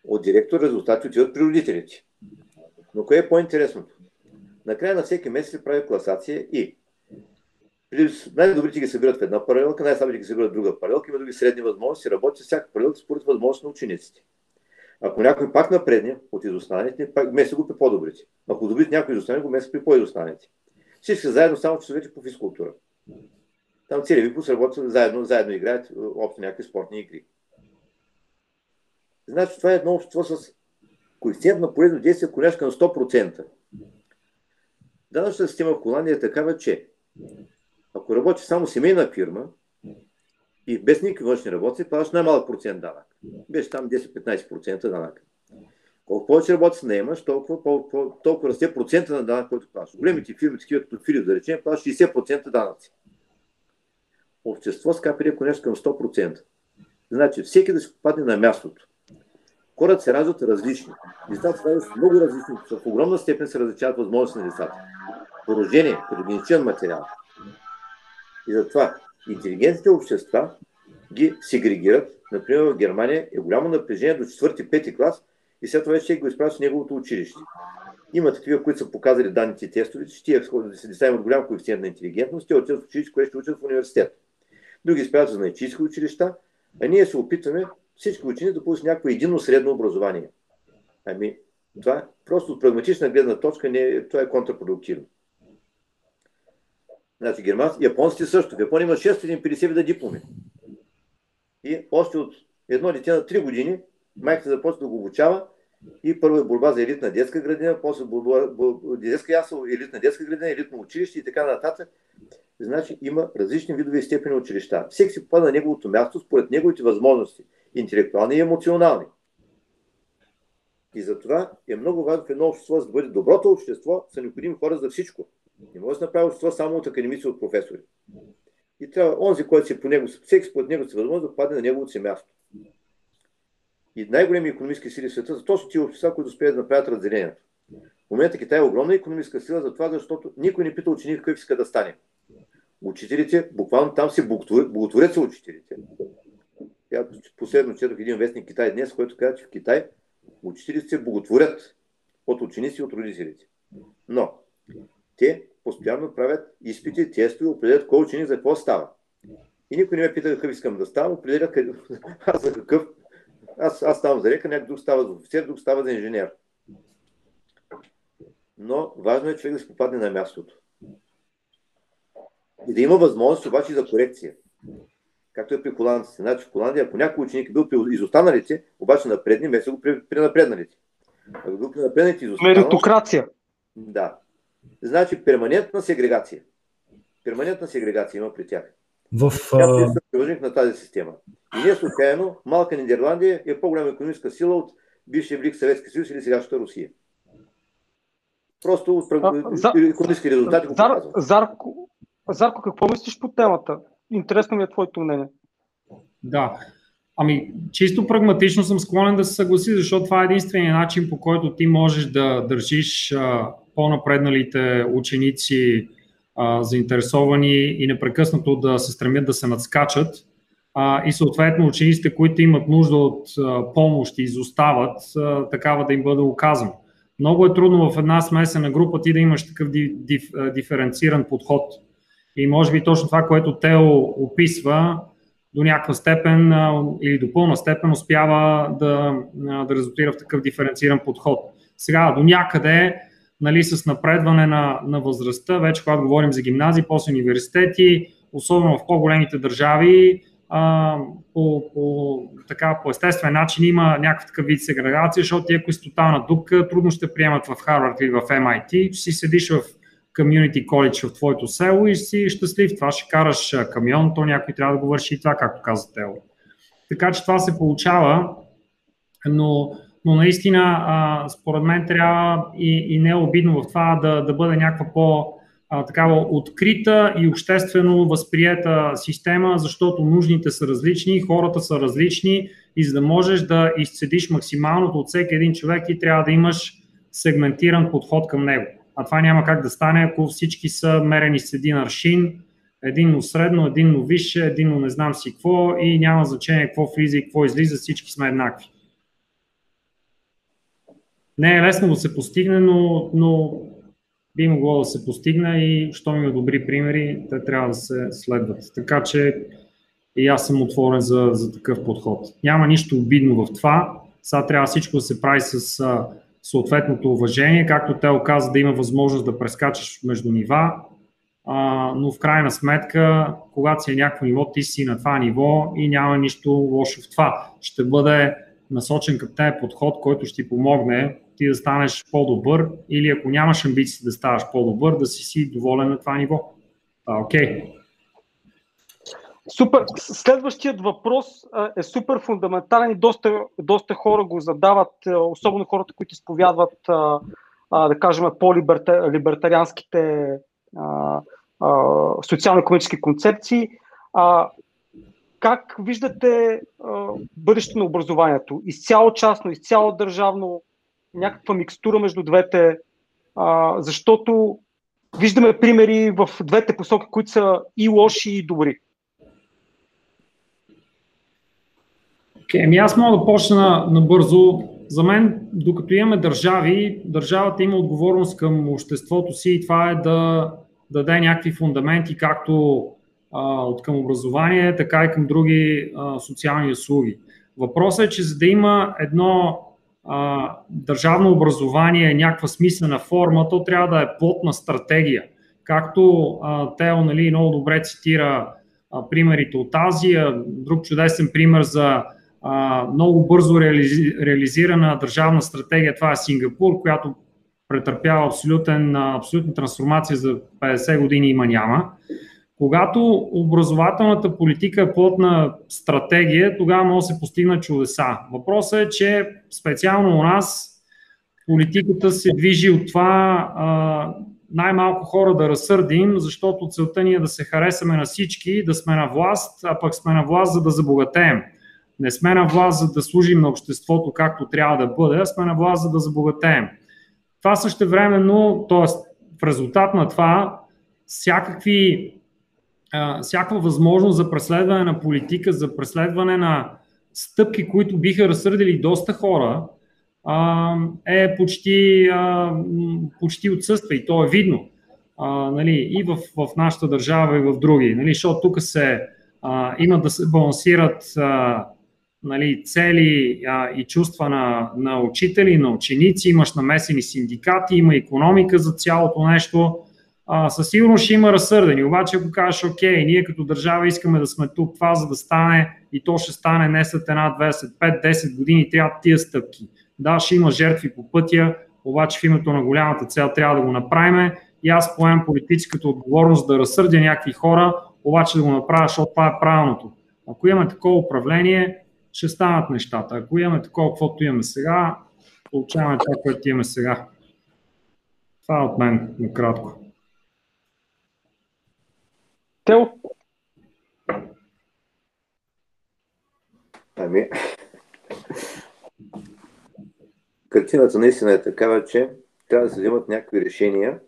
от директор резултати отиват при родителите. Но кое е по-интересното? Накрая на всеки месец се прави класация и най-добрите ги събират в една паралелка, най-слабите ги събират в друга паралелка, има други средни възможности, работи всяка паралелка според възможност на учениците. Ако някой пак напредне от изостаналите, пак меси го при по-добрите. Ако добрите някой изостане, го меси при по-изостаналите. Всички заедно, само че са вече по физкултура. Там целият випуск работят заедно, заедно играят общо някакви спортни игри. Значи това е едно общество с коефициент на полезно действие колежка на 100%. Данъчната система в Холандия е такава, че ако работи само семейна фирма и без никакви външни работи, плащаш най-малък процент данък. Беше там 10-15% данък. Колко повече работи с наемаш, толкова, толкова, толкова расте процента на данък, който плащаш. Големите фирми, такива като Филип, да речем, плащат 60% данъци. Общество с КПД конеш към 100%. Значи всеки да се попадне на мястото. Хората се раждат различни. Децата се раждат много различни. В огромна степен се различават възможности на децата. Порождение, като генетичен материал. И затова интелигентните общества ги сегрегират. Например, в Германия е голямо напрежение до 4-5 клас и след това вече го изпраща в неговото училище. Има такива, които са показали данните тестовете, че тия деца имат голям коефициент на интелигентност, те отиват в училище, което ще учат в университет. Други изпращат за наичийски училища, а ние се опитваме всички ученици да получат някакво едино средно образование. Ами, това просто от прагматична гледна точка не е, това е контрапродуктивно. Значи германци, японците също. В Япония има 650 вида дипломи. И още от едно дете на 3 години майката започва да го обучава и първо е борба за елитна детска градина, после борба, детска ясел, елитна детска градина, елитно училище и така нататък. Значи има различни видове и степени училища. Всеки си попада на неговото място според неговите възможности, интелектуални и емоционални. И затова е много важно в едно общество, за да бъде доброто общество, са необходими хора за всичко. Не може да направи общество само от академици, от професори. И трябва онзи, който си по него, всеки според него си възможно да падне на неговото си място. И най-големи економически сили в света са точно тези общества, които успеят да направят разделението. В момента Китай е огромна економическа сила, затова, защото никой не пита ученик какъв иска да стане. Учителите, буквално там се боготворят са учителите. Я последно четох един вестник Китай днес, който казва, че в Китай учителите се боготворят от ученици и от родителите. Но те постоянно правят изпити, тестове, определят кой ученик за какво става. И никой не ме пита какъв искам да ставам, определят къде... аз за какъв. Аз, аз ставам за река, някой друг става за офицер, друг става за инженер. Но важно е човек да се попадне на мястото. И да има възможност обаче за корекция. Както е при холандците. Значи в Холандия, ако някой ученик е бил при изостаналите, обаче напредни, месо го при, при напредналите. Ако бил при напредналите изостаналите... Меритокрация. Да. Значи перманентна сегрегация. Перманентна сегрегация има при тях. В, Тя е на тази система. И не случайно малка Нидерландия е по-голяма економическа сила от бившия Велик Съветски съюз или сегашната Русия. Просто от економически резултати го Зар, Зарко, Зарко, какво мислиш по темата? Интересно ми е твоето мнение. Да. Ами, чисто прагматично съм склонен да се съгласи, защото това е единствения начин, по който ти можеш да държиш а, по-напредналите ученици а, заинтересовани и непрекъснато да се стремят да се надскачат. А, и съответно учениците, които имат нужда от а, помощ и изостават, а, такава да им бъде оказана. Много е трудно в една смесена група ти да имаш такъв диф, диф, диференциран подход. И може би точно това, което Тео описва, до някаква степен или до пълна степен успява да, да резултира в такъв диференциран подход. Сега, до някъде нали, с напредване на, на възрастта, вече когато говорим за гимназии, после университети, особено в по-големите държави, а, по, по, така, по естествен начин има някакъв такъв вид сегрегация, защото тия, които са тотална дупка, трудно ще приемат в Харвард или в MIT, си седиш в community college в твоето село и си щастлив. Това ще караш камион, то някой трябва да го върши и това, както каза Тело. Така че това се получава, но, но наистина, а, според мен, трябва и, и не е обидно в това да, да бъде някаква по- а, такава открита и обществено възприета система, защото нужните са различни, хората са различни и за да можеш да изцедиш максималното от всеки един човек и трябва да имаш сегментиран подход към него. А това няма как да стане, ако всички са мерени с един аршин, единно средно, единно висше, единно не знам си какво и няма значение какво влиза и какво излиза, всички сме еднакви. Не е лесно да се постигне, но, но би могло да се постигне и що има добри примери, те трябва да се следват. Така че и аз съм отворен за, за такъв подход. Няма нищо обидно в това. Сега трябва всичко да се прави с а, съответното уважение, както те оказа да има възможност да прескачаш между нива, а, но в крайна сметка, когато си е някакво ниво, ти си на това ниво и няма нищо лошо в това. Ще бъде насочен към тези подход, който ще ти помогне ти да станеш по-добър или ако нямаш амбиции да ставаш по-добър, да си си доволен на това ниво. окей. Okay. Супер. Следващият въпрос е супер фундаментален и доста, доста хора го задават, особено хората, които изповядват, да кажем, по-либертарианските социално-економически концепции. Как виждате бъдещето на образованието? Изцяло частно, изцяло държавно, някаква микстура между двете, защото виждаме примери в двете посоки, които са и лоши, и добри. Okay, ами аз мога да почна набързо. За мен, докато имаме държави, държавата има отговорност към обществото си и това е да даде някакви фундаменти, както а, от към образование, така и към други а, социални услуги. Въпросът е, че за да има едно държавно образование, някаква смислена форма, то трябва да е плотна стратегия. Както а, Тео нали, много добре цитира а, примерите от Азия, друг чудесен пример за а, много бързо реализи, реализирана държавна стратегия, това е Сингапур, която претърпява абсолютен, абсолютна трансформация за 50 години има няма. Когато образователната политика е плотна стратегия, тогава може да се постигнат чудеса. Въпросът е, че специално у нас политиката се движи от това най-малко хора да разсърдим, защото целта ни е да се харесаме на всички, да сме на власт, а пък сме на власт за да забогатеем. Не сме на власт за да служим на обществото както трябва да бъде, а сме на власт за да забогатеем. Това също времено, т.е. в резултат на това, всякакви, всякаква възможност за преследване на политика, за преследване на стъпки, които биха разсърдили доста хора, е почти, почти отсъства и то е видно. А, нали, и в, в нашата държава, и в други. Нали, защото тук се а, има да се балансират а, нали, цели а, и чувства на, на учители, на ученици, имаш намесени синдикати, има економика за цялото нещо. А, със сигурност ще има разсърдени, обаче ако кажеш, окей, ние като държава искаме да сме тук, това за да стане и то ще стане не след една, 25, 10 години, трябва тия стъпки. Да, ще има жертви по пътя, обаче в името на голямата цел трябва да го направим и аз поемам политическата отговорност да разсърдя някакви хора, обаче да го направя, защото това е правилното. Ако имаме такова управление, ще станат нещата. Ако имаме такова, каквото имаме сега, получаваме това, което имаме сега. Това е от мен, накратко. Тео? Ами, картината наистина е такава, че трябва да се вземат някакви решения,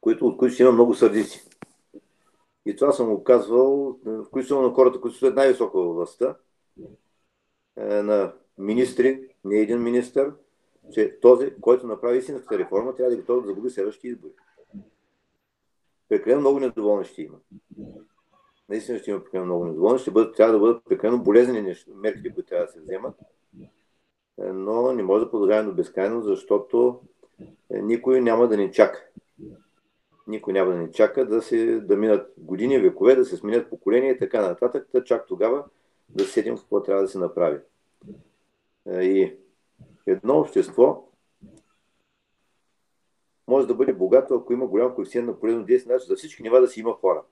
които, от които ще има много сърдици. И това съм го казвал, включително на хората, които са най-високо във властта, е, на министри, не един министър, че този, който направи истинската реформа, трябва да е готов да загуби следващите избори. Прекалено много недоволни ще има. Наистина ще има прекалено много недоволни, ще бъдат, трябва да бъдат прекалено болезнени мерките, които трябва да се вземат, е, но не може да продължаваме до безкрайно, защото е, никой няма да ни чака. никой няма да ни чака да, се, да минат години, векове, да се сменят поколения и така нататък, да чак тогава да седим какво трябва да се направи. И едно общество може да бъде богато, ако има голям коефициент на полезно действие, значи за всички нива да си има хора.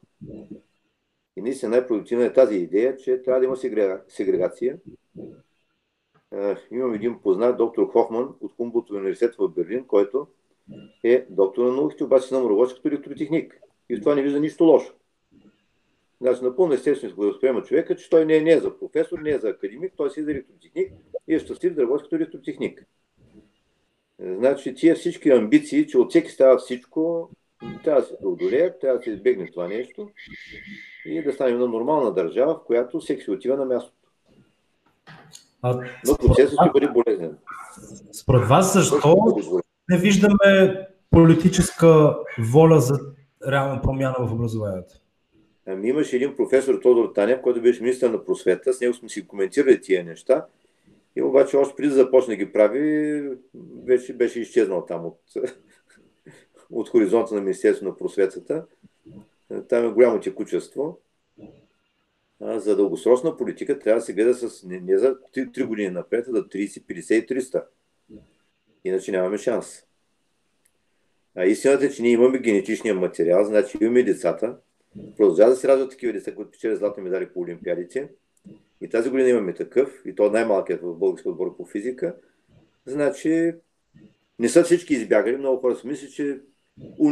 И наистина най-продуктивна е тази идея, че трябва да има сегрегация. Имам един познат, доктор Хофман от Хумболт университет в Берлин, който е доктор на науките, обаче на моролоз като електротехник. И в това не вижда нищо лошо. Значи напълно естествено го възприема човека, че той не е, не е за професор, не е за академик, той си е за електротехник и е щастлив да работи като електротехник. Значи тия всички амбиции, че от всеки става всичко, трябва да се преодолеят, трябва да се избегне това нещо и да станем на нормална държава, в която всеки се отива на мястото. А, Но процесът ще бъде болезнен. Според вас защо не виждаме политическа воля за реална промяна в образованието? Ами имаше един професор Тодор Танев, който беше министър на просвета, с него сме си коментирали тия неща. И обаче още преди да започне да ги прави, вече беше изчезнал там от, от хоризонта на Министерството на просветата. Там е голямо текучество. За дългосрочна политика трябва да се гледа с не, не за 3, 3 години напред, а за 30, 50 и 300. Иначе нямаме шанс. А истината е, че ние имаме генетичния материал, значи имаме децата, продължават да се раждат такива деца, които печелят златни медали по Олимпиадите. И тази година имаме такъв, и то най-малкият в българския отбор по физика. Значи, не са всички избягали. Много хора си мислят, че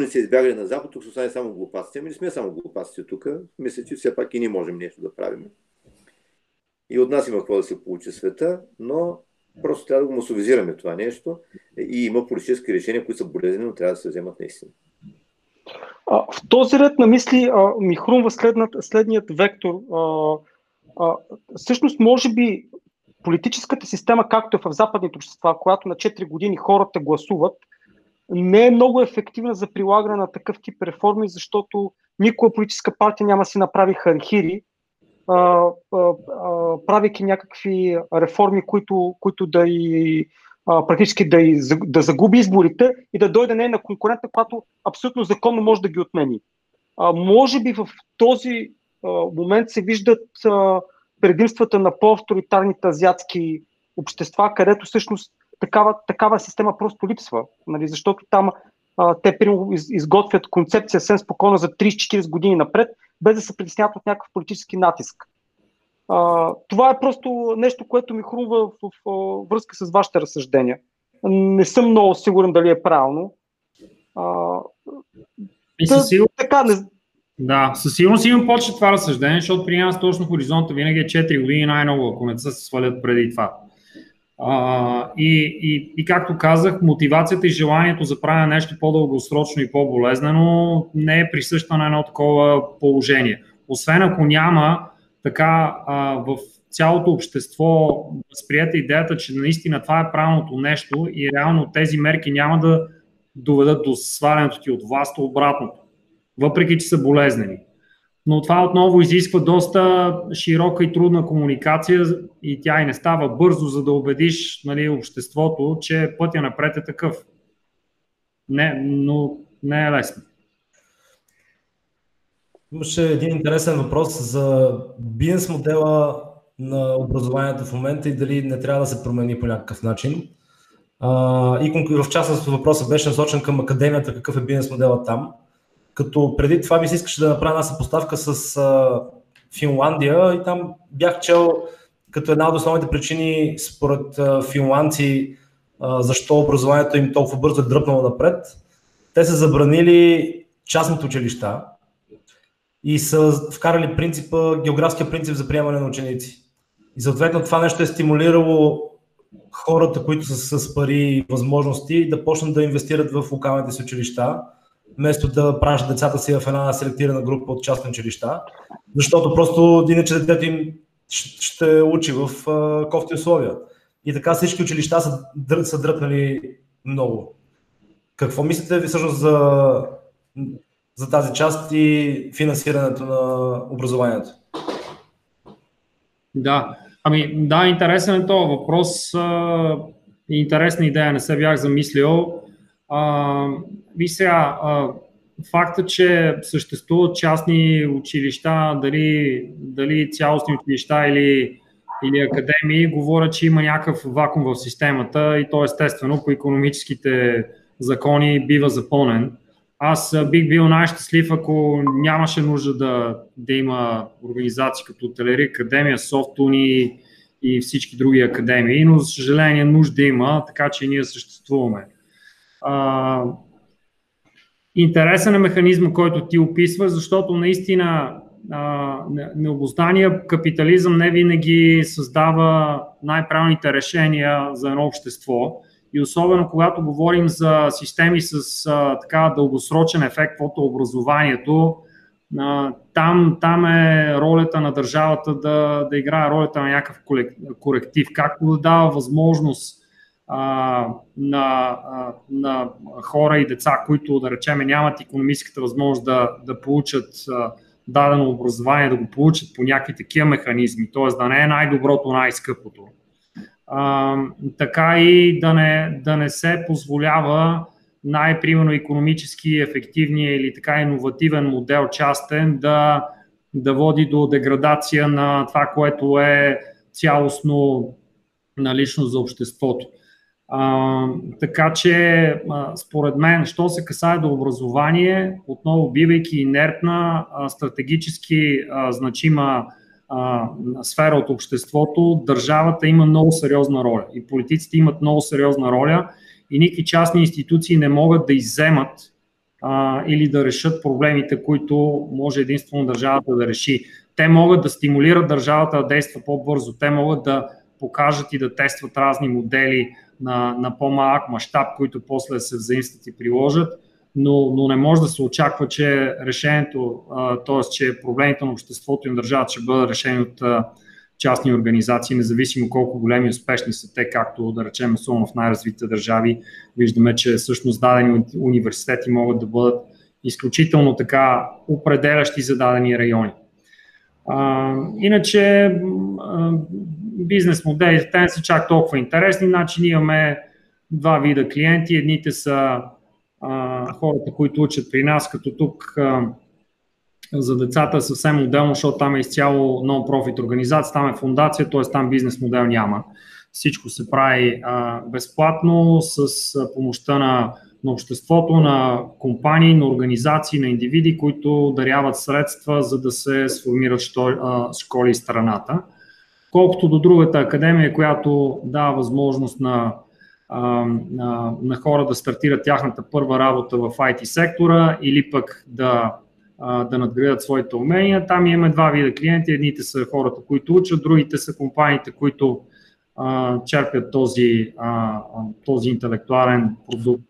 са избягали на Запад, тук са останали само глупаците. Ами не сме само глупаците тук. Мисля, че все пак и ние можем нещо да правим. И от нас има какво да се получи света, но просто трябва да го масовизираме това нещо. И има политически решения, които са болезнени, но трябва да се вземат наистина. В този ред на мисли ми хрумва следният вектор. Всъщност, може би, политическата система, както е в западните общества, която на 4 години хората гласуват, не е много ефективна за прилагане на такъв тип реформи, защото никоя политическа партия няма си направи хархири, правейки някакви реформи, които, които да и а, практически да, и, да загуби изборите и да дойде не на конкурента, която абсолютно законно може да ги отмени. А, може би в този а, момент се виждат предимствата на по-авторитарните азиатски общества, където всъщност такава, такава система просто липсва. Нали? Защото там а, те примерно из, изготвят концепция съвсем спокойно за 30-40 години напред, без да се притесняват от някакъв политически натиск. А, това е просто нещо, което ми хрумва в, в, в връзка с вашите разсъждения. Не съм много сигурен дали е правилно. А, и със сигурност, така, не... Да, със сигурност имам почти това разсъждение, защото при нас точно хоризонта винаги е 4 години най-много, ако не се свалят преди това. А, и, и, и както казах, мотивацията и желанието за правене нещо по-дългосрочно и по-болезнено не е присъща на едно такова положение. Освен ако няма така а, в цялото общество възприета идеята, че наистина това е правилното нещо и реално тези мерки няма да доведат до свалянето ти от власт, обратното, въпреки че са болезнени. Но това отново изисква доста широка и трудна комуникация и тя и не става бързо, за да убедиш нали, обществото, че пътя напред е такъв. Не, но не е лесно. Имаше един интересен въпрос за бизнес модела на образованието в момента и дали не трябва да се промени по някакъв начин. А, и в частност въпросът беше насочен към академията, какъв е бизнес модела там. Като преди това ми се искаше да направя една съпоставка с а, Финландия и там бях чел като една от основните причини според а, финландци а, защо образованието им толкова бързо е дръпнало напред. Те са забранили частните училища, и са вкарали принципа, географския принцип за приемане на ученици. И съответно това нещо е стимулирало хората, които са с пари и възможности, да почнат да инвестират в локалните си училища, вместо да пращат децата си в една селектирана група от частни училища, защото просто иначе детето им ще учи в кофти условия. И така всички училища са, са дръпнали много. Какво мислите ви всъщност за за тази част и финансирането на образованието. Да, ами да, интересен е този въпрос. Интересна идея, не се бях замислил. Ви сега, факта, че съществуват частни училища, дали, дали цялостни училища или, или академии, говорят, че има някакъв вакуум в системата и то естествено по економическите закони бива запълнен. Аз бих бил най-щастлив, ако нямаше нужда да, да има организации като Телери, Академия, Софтуни и всички други академии, но за съжаление нужда има, така че ние съществуваме. Интересен е механизма, който ти описваш, защото наистина необоздания капитализъм не винаги създава най-правилните решения за едно общество. И особено когато говорим за системи с а, така дългосрочен ефект, каквото образованието, а, там, там е ролята на държавата да, да играе ролята на някакъв коректив, както да дава възможност а, на, а, на хора и деца, които, да речем, нямат економическата възможност да, да получат а, дадено образование, да го получат по някакви такива механизми, т.е. да не е най-доброто, най-скъпото. А, така и да не, да не се позволява най-примерно економически ефективния или така иновативен модел частен да, да води до деградация на това, което е цялостно налично за обществото. А, така че, а, според мен, що се касае до образование, отново бивайки инертна, а, стратегически а, значима а, сфера от обществото, държавата има много сериозна роля и политиците имат много сериозна роля и никакви частни институции не могат да изземат а, или да решат проблемите, които може единствено държавата да реши. Те могат да стимулират държавата да действа по-бързо, те могат да покажат и да тестват разни модели на, на по-малък мащаб, които после се взаимстват и приложат, но, но не може да се очаква, че решението, т.е. че проблемите на обществото и на държавата ще бъдат решени от частни организации, независимо колко големи и успешни са те, както да речем, особено в най-развитите държави, виждаме, че всъщност дадени университети могат да бъдат изключително така определящи за дадени райони. А, иначе а, бизнес моделите те не са чак толкова интересни, значи имаме два вида клиенти. Едните са а, хората, които учат при нас, като тук а, за децата е съвсем отделно, защото там е изцяло нон-профит организация, там е фундация, т.е. там бизнес модел няма. Всичко се прави а, безплатно с а, помощта на, на обществото, на компании, на организации, на индивиди, които даряват средства, за да се сформират школи и страната. Колкото до другата академия, която дава възможност на, на, на хора да стартират тяхната първа работа в IT сектора или пък да, да надградят своите умения, там имаме два вида клиенти. Едните са хората, които учат, другите са компаниите, които а, черпят този, а, този интелектуален продукт.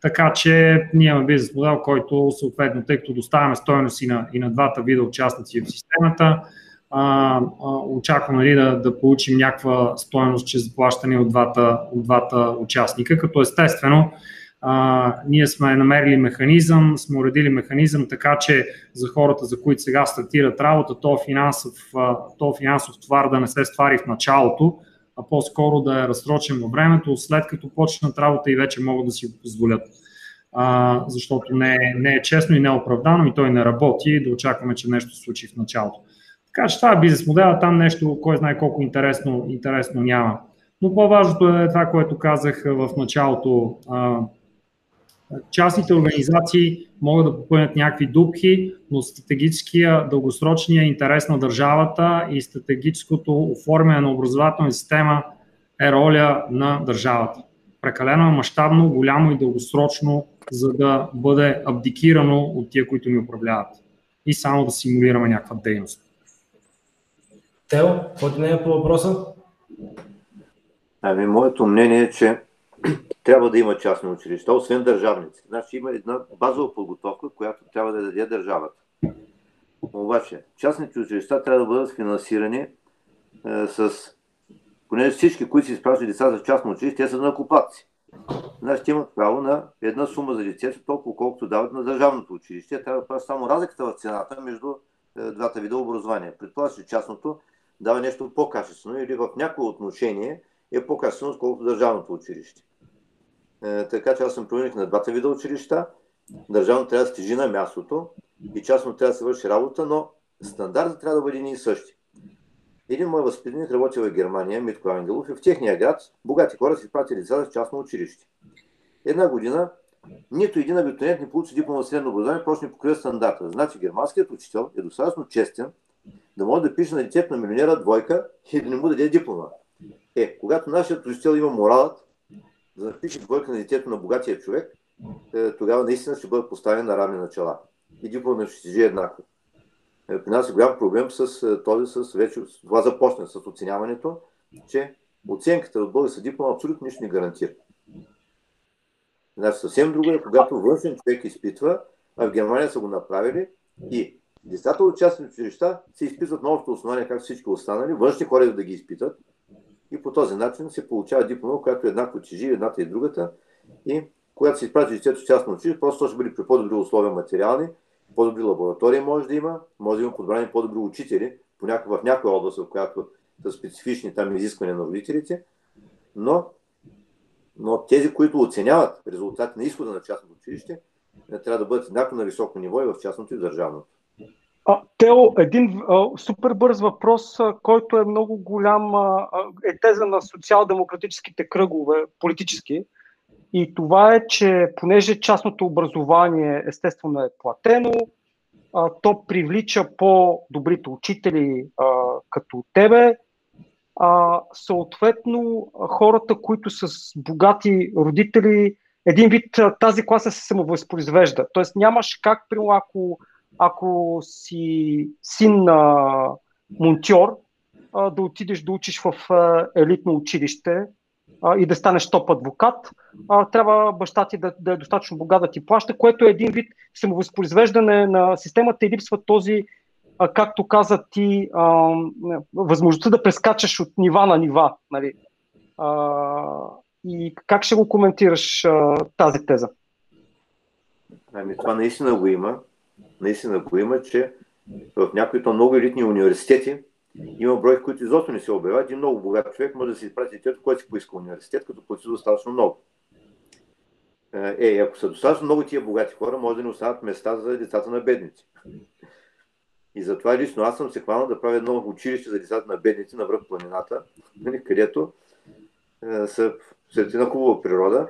Така че ние имаме бизнес модел, който съответно, тъй като доставяме стоеност и на, и на двата вида участници в системата, а, а, нали, да, да получим някаква стоеност чрез заплащане от двата, от двата участника, като естествено а, ние сме намерили механизъм, сме уредили механизъм така, че за хората, за които сега стартират работа, то финансов, то финансов товар да не се ствари в началото, а по-скоро да е разсрочен във времето, след като почнат работа и вече могат да си го позволят. А, защото не е, не е честно и не е оправдано и той не работи да очакваме, че нещо се случи в началото. Така че това е бизнес модела, там нещо, кой знае колко интересно, интересно няма. Но по-важното е това, което казах в началото. Частните организации могат да попълнят някакви дупки, но стратегическия, дългосрочния интерес на държавата и стратегическото оформяне на образователна система е роля на държавата. Прекалено мащабно, голямо и дългосрочно, за да бъде абдикирано от тия, които ни управляват. И само да симулираме някаква дейност. Тео, какво ти не е по въпроса? Ами, моето мнение е, че трябва да има частни училища, освен държавници. Значи има една базова подготовка, която трябва да даде държавата. Обаче, частните училища трябва да бъдат финансирани е, с... Понеже всички, които си изпращат деца за частно училище, те са накопаци. Значи, имат право на една сума за детето, толкова колкото дават на държавното училище. Трябва да правят само разликата в цената между е, двата вида образование. Предполага, че частното дава нещо по-качествено или в някое отношение е по-качествено, отколкото държавното училище. Е, така че аз съм промених на двата вида училища държавно трябва да стежи на мястото и частно трябва да се върши работа, но стандартът трябва да бъде и същи. Един мой възпитаник работи в Германия, Митко Ангелов, и в техния град богати хора си пратили деца в частно училище. Една година нито един абитуриент не получи диплома средно образование, просто не покрива стандарта. Значи германският учител е достатъчно честен да може да пише на детето на милионера двойка и да не му даде диплома. Е, когато нашият учител има моралът да напише двойка на детето на богатия човек, е, тогава наистина ще бъдат поставени на равни начала. И диплома ще си еднакво. Е, при нас е голям проблем с е, този, с вече, това започна с оценяването, че оценката от българска диплома абсолютно нищо не гарантира. Значи съвсем друго е, когато външен човек изпитва, а в Германия са го направили и децата от частни училища се изпитват на общото основание, както всички останали, външни хора да ги изпитат и по този начин се получава диплома, която еднакво тежи едната и другата и когато се изпрати детето в частно училище, просто ще бъде при по-добри условия материални, по-добри лаборатории може да има, може да има подбрани по-добри учители в някоя област, в която са специфични там изисквания на родителите, но, но тези, които оценяват резултати на изхода на частното училище, трябва да бъдат еднакво на високо ниво и в частното и държавното. А, Тео, един а, супер бърз въпрос, а, който е много голям, а, е теза на социал-демократическите кръгове, политически. И това е, че понеже частното образование естествено е платено, а, то привлича по-добрите учители а, като тебе, а, съответно хората, които са с богати родители, един вид тази класа се самовъзпроизвежда. Тоест нямаш как, примерно, ако, ако си син на монтьор, да отидеш да учиш в елитно училище и да станеш топ адвокат, трябва баща ти да, да е достатъчно богат да ти плаща, което е един вид самовъзпроизвеждане на системата и липсва този, както каза ти, възможността да прескачаш от нива на нива. Нали? И как ще го коментираш тази теза? Ами това наистина го има. Наистина го има, че в някои то много елитни университети има брой, които изобщо не се обявяват. Един много богат човек може да се изпрати детето, който си поиска университет, като плати достатъчно много. Е, ако са достатъчно много тия богати хора, може да не останат места за децата на бедници. И затова лично аз съм се хванал да правя едно училище за децата на бедници на връх планината, нали, където е, са сред една хубава природа.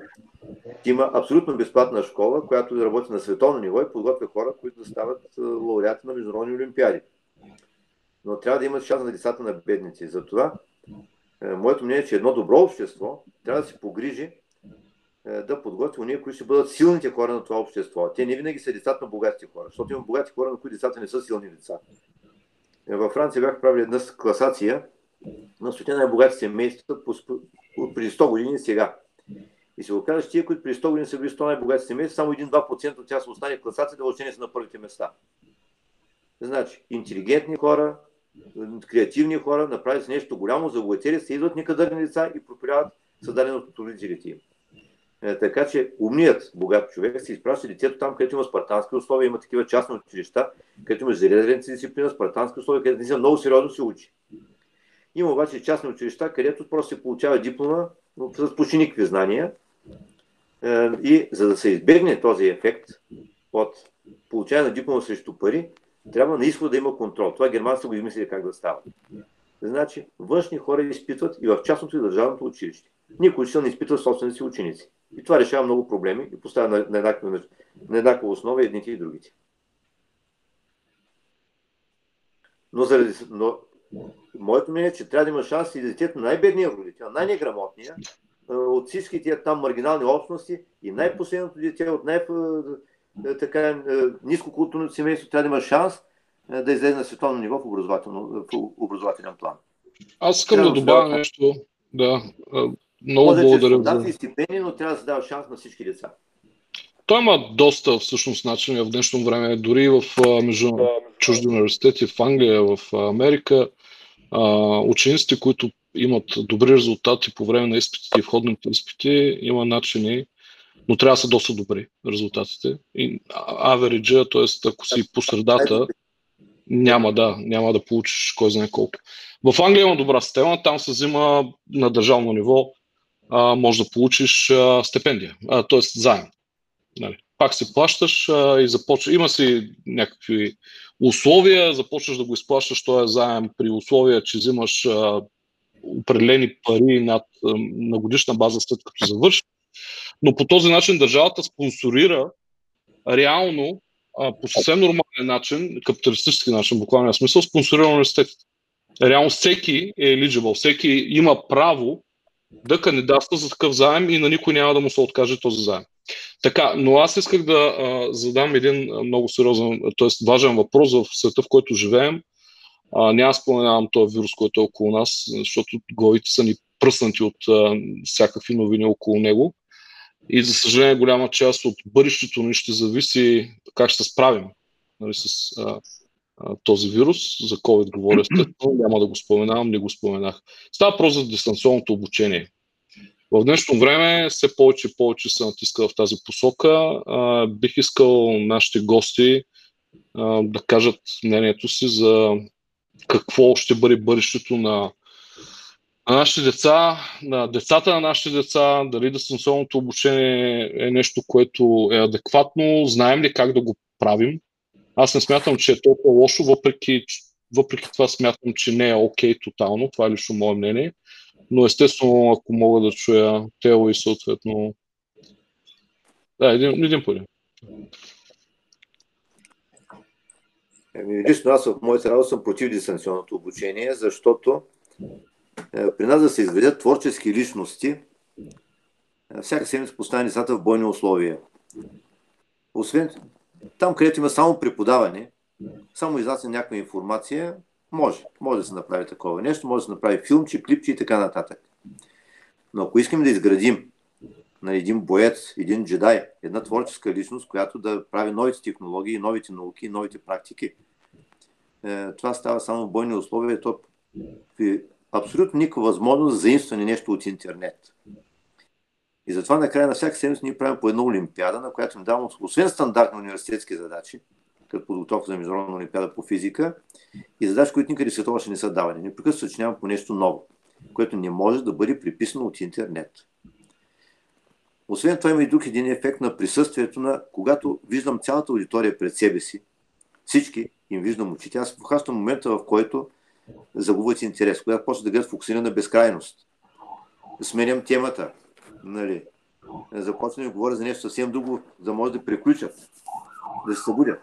Има абсолютно безплатна школа, която работи на световно ниво и подготвя хора, които да стават е, лауреати на международни олимпиади но трябва да има шанс на децата на бедници. Затова е, моето мнение е, че едно добро общество трябва да се погрижи е, да подготви уния, които ще бъдат силните хора на това общество. Те не винаги са децата на богатите хора, защото има богати хора, на които децата не са силни деца. Е, във Франция бях правили една класация на стоте най-богати семейства преди 100 години сега. И се окаже, че тия, които преди 100 години са били 100 най-богати семейства, само 1-2% от тях са останали в класацията, въобще не са на първите места. Значи, интелигентни хора, креативни хора направят нещо голямо, забогатели се идват некадърни деца и пропиляват създаденото от родителите им. Е, така че умният богат човек се изпраща детето там, където има спартански условия, има такива частни училища, където има железна дисциплина, спартански условия, където не са много сериозно се учи. Има обаче частни училища, където просто се получава диплома с почти никакви знания. Е, и за да се избегне този ефект от получаване на диплома срещу пари, трябва на изхода да има контрол. Това германците го измислили как да става. Значи, външни хора изпитват и в частното и държавното училище. Никой учител не изпитва собствените си ученици. И това решава много проблеми и поставя на, на, еднаква, на еднаква основа едните и другите. Но, заради, но моето мнение е, че трябва да има шанс и детето на най-бедния родител, най-неграмотния, от всички тия там маргинални общности и най-последното дете от най- така е, ниско културното семейство трябва да има шанс да излезе на световно ниво в, образователно, в образователен план. Аз искам трябва да добавя да нещо. Да, много Може, благодаря. Че и стипендии, но трябва да се дава шанс на всички деца. Той има доста всъщност начини в днешно време, дори в между чужди университети, в Англия, в Америка, учениците, които имат добри резултати по време на изпитите и входните изпити, има начини но трябва да са доста добри резултатите. И авериджа, т.е. ако си по средата, няма да, няма да получиш кой знае колко. В Англия има добра система, там се взима на държавно ниво, а, може да получиш а, стипендия, т.е. заем. Нали. пак си плащаш а, и започва. Има си някакви условия, започваш да го изплащаш този заем при условия, че взимаш а, определени пари над, а, на годишна база след като завършиш. Но по този начин държавата спонсорира реално а, по съвсем нормален начин, капиталистически начин, буквалния смисъл, спонсорира университетите. Реално всеки е eligible, всеки има право да кандидатства за такъв заем и на никой няма да му се откаже този заем. Така, но аз исках да а, задам един много сериозен, т.е. важен въпрос в света, в който живеем. А, няма споменавам този вирус, който е около нас, защото главите са ни пръснати от а, всякакви новини около него. И за съжаление, голяма част от бъдещето ни ще зависи как ще се справим нали, с а, този вирус. За COVID говоря естествено, няма да го споменавам, не го споменах. Става просто за дистанционното обучение. В днешно време все повече и повече се натиска в тази посока. Бих искал нашите гости да кажат мнението си за какво ще бъде бъдещето на нашите деца, на децата на нашите деца, дали дистанционното обучение е нещо, което е адекватно, знаем ли как да го правим. Аз не смятам, че е толкова лошо, въпреки, въпреки това смятам, че не е окей okay, тотално, това е лично мое мнение но естествено, ако мога да чуя тело и съответно... Да, един, един по един. Еми, лично аз в моята работа съм против дистанционното обучение, защото е, при нас да се изведят творчески личности, е, всяка седмица поставя децата в бойни условия. Освен там, където има само преподаване, само изнася някаква информация, може. Може да се направи такова нещо, може да се направи филмче, клипче и така нататък. Но ако искаме да изградим на един боец, един джедай, една творческа личност, която да прави новите технологии, новите науки, новите практики, е, това става само бойни условия. То абсолютно никаква възможност за заимстване нещо от интернет. И затова накрая на всяка седмица ние правим по една олимпиада, на която им давам, освен стандартни университетски задачи, като подготовка за Международна олимпиада по физика и задачи, които никъде в света още не са давани. Непрекъснато съчинявам по нещо ново, което не може да бъде приписано от интернет. Освен това има и друг един ефект на присъствието на, когато виждам цялата аудитория пред себе си, всички им виждам очите, аз похащам момента, в който загубват интерес, когато почва да гледат фокусирана безкрайност. Сменям темата. Нали? Започвам да говоря за нещо съвсем друго, за да може да приключат, да се събудят.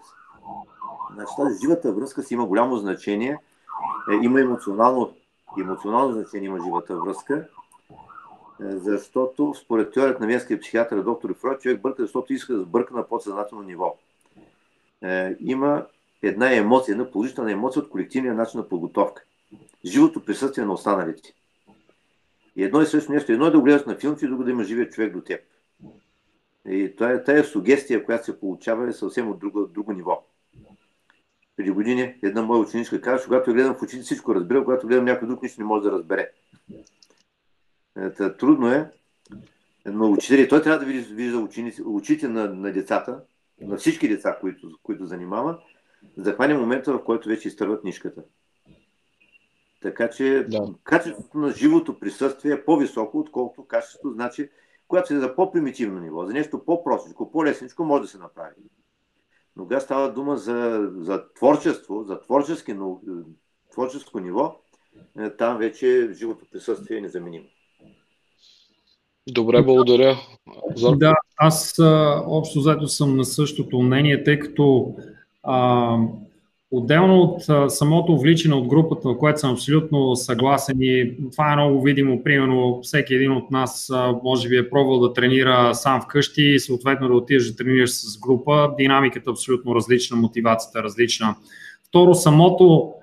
Значи тази живата връзка си има голямо значение. Е, има емоционално, емоционално значение има живата връзка, е, защото според теорията на венския психиатър доктор Фройд, човек бърка, защото иска да сбърка на подсъзнателно ниво. Е, има една емоция, една положителна емоция от колективния начин на подготовка. Живото присъствие на останалите. И едно и също нещо. Едно е да гледаш на филм, и друго да има живия човек до теб. И това, тая сугестия, която се получава, е съвсем от друго, друго ниво преди години една моя ученичка казва, когато гледам в очите всичко разбира, когато гледам някой друг нищо не може да разбере. Ета, трудно е, но учители, той трябва да вижда ученици, очите на, на децата, на всички деца, които, които занимава, за да хване момента, в който вече изтърват нишката. Така че да. качеството на живото присъствие е по-високо, отколкото качеството, значи, когато се е за по-примитивно ниво, за нещо по-простичко, по-лесничко, може да се направи. Но когато става дума за, за творчество, за творчески, но, творческо ниво, е, там вече живото присъствие е незаменимо. Добре, благодаря. За... Да, аз а, общо заедно съм на същото мнение, тъй като а, Отделно от самото увличане от групата, на което съм абсолютно съгласен и това е много видимо, примерно всеки един от нас може би е пробвал да тренира сам вкъщи и съответно да отидеш да тренираш с група, динамиката е абсолютно различна, мотивацията е различна. Второ, самото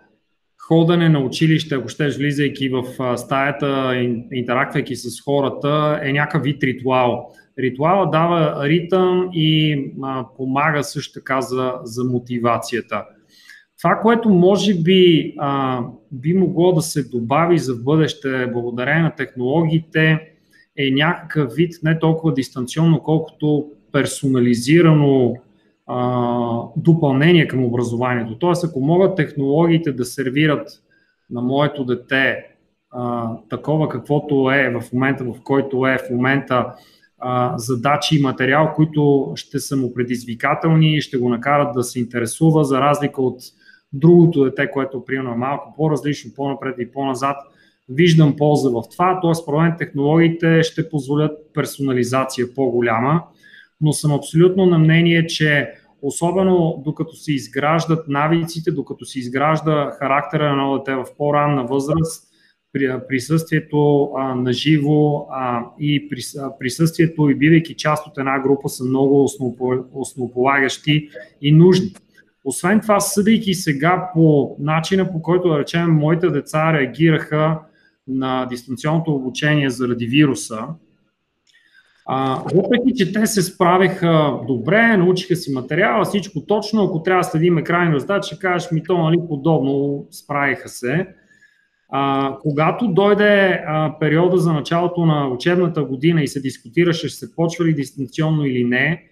ходене на училище, ако щеш влизайки в стаята, интерактвайки с хората, е някакъв вид ритуал. Ритуала дава ритъм и а, помага също така за, за мотивацията. Това, което може би а, би могло да се добави за бъдеще благодарение на технологиите, е някакъв вид не толкова дистанционно, колкото персонализирано а, допълнение към образованието. Тоест, ако могат технологиите да сервират на моето дете а, такова каквото е в момента, в който е в момента, а, задачи и материал, които ще са му предизвикателни и ще го накарат да се интересува, за разлика от другото дете, което примерно е малко по-различно, по-напред и по-назад. Виждам полза в това, т.е. според мен технологиите ще позволят персонализация по-голяма, но съм абсолютно на мнение, че особено докато се изграждат навиците, докато се изгражда характера на едно дете в по-ранна възраст, присъствието а, на живо а, и присъствието и бивайки част от една група са много основополагащи и нужни. Освен това, съдейки сега по начина по който, да речем, моите деца реагираха на дистанционното обучение заради вируса, а, въпреки, че те се справиха добре, научиха си материала, всичко точно, ако трябва да следим крайни резултати, ще кажеш ми то, нали, подобно, справиха се. А, когато дойде а, периода за началото на учебната година и се дискутираше, ще се почва ли дистанционно или не,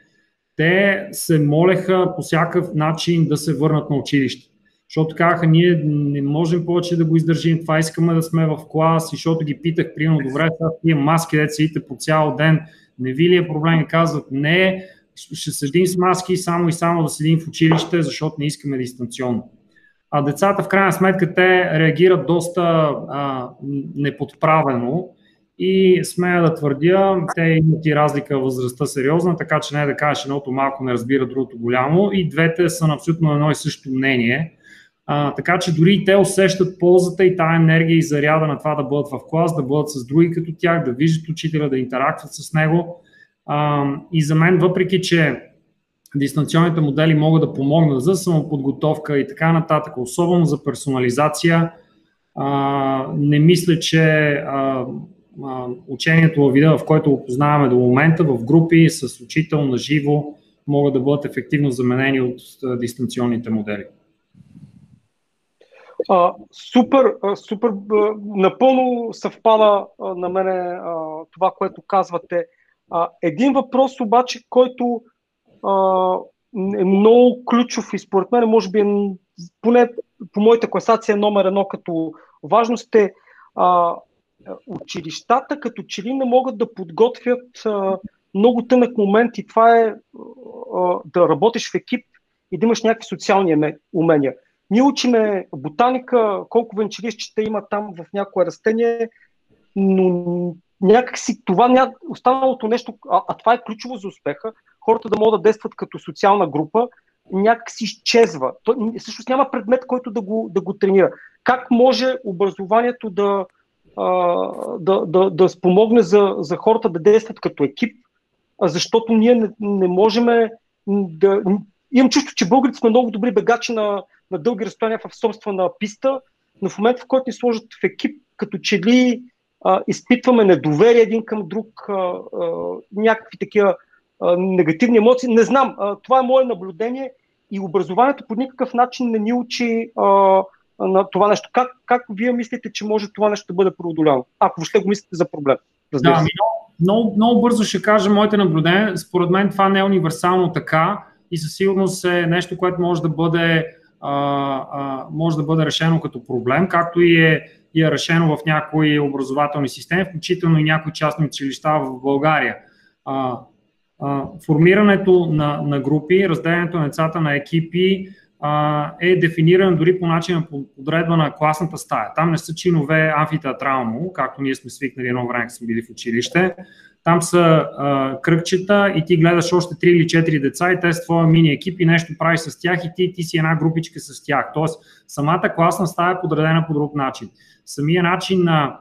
те се молеха по всякакъв начин да се върнат на училище. Защото казаха, ние не можем повече да го издържим, това искаме да сме в клас, и защото ги питах, примерно, добре, сега тия маски, деца по цял ден, не ви ли е проблем? И казват, не, ще седим с маски само и само да седим в училище, защото не искаме дистанционно. А децата, в крайна сметка, те реагират доста а, неподправено и смея да твърдя, те имат и разлика в възрастта сериозна, така че не е да кажеш едното малко не разбира другото голямо и двете са на абсолютно едно и също мнение. А, така че дори и те усещат ползата и тази енергия и заряда на това да бъдат в клас, да бъдат с други като тях, да виждат учителя, да интерактват с него. А, и за мен, въпреки че дистанционните модели могат да помогнат за самоподготовка и така нататък, особено за персонализация, а, не мисля, че а, учението във вида, в който го познаваме до момента, в групи с учител на живо, могат да бъдат ефективно заменени от дистанционните модели. А, супер, супер, напълно съвпада на мене а, това, което казвате. А, един въпрос обаче, който а, е много ключов и според мен може би е, поне по моята класация е номер едно като важност е а, училищата като че ли не могат да подготвят много тънък момент и това е да работиш в екип и да имаш някакви социални умения. Ние учиме ботаника, колко венчелищчета има там в някое растение, но някакси това, останалото нещо, а, а това е ключово за успеха, хората да могат да действат като социална група, някак си изчезва. То, всъщност няма предмет, който да го, да го тренира. Как може образованието да, да, да, да спомогне за, за хората да действат като екип, защото ние не, не можем да... Имам чувство, че българите сме много добри бегачи на, на дълги разстояния в собствена писта, но в момента, в който ни сложат в екип, като че ли а, изпитваме недоверие един към друг, а, а, някакви такива а, негативни емоции. Не знам, а, това е мое наблюдение и образованието по никакъв начин не ни учи а, на това нещо. Как, как вие мислите, че може това нещо да бъде преодоляно? Ако въобще го мислите за проблем. Да, ами много, много бързо ще кажа моите наблюдения. Според мен това не е универсално така и със сигурност е нещо, което може да бъде, а, а, може да бъде решено като проблем, както и е, и е решено в някои образователни системи, включително и някои частни училища в България. А, а, формирането на, на групи, разделянето на децата на екипи, е дефиниран дори по начина по подредба на класната стая. Там не са чинове амфитеатрално, както ние сме свикнали едно време, сме били в училище. Там са а, кръгчета и ти гледаш още 3 или 4 деца и те с твоя мини екип и нещо правиш с тях и ти, ти си една групичка с тях. Тоест, самата класна стая е подредена по друг начин. Самия начин на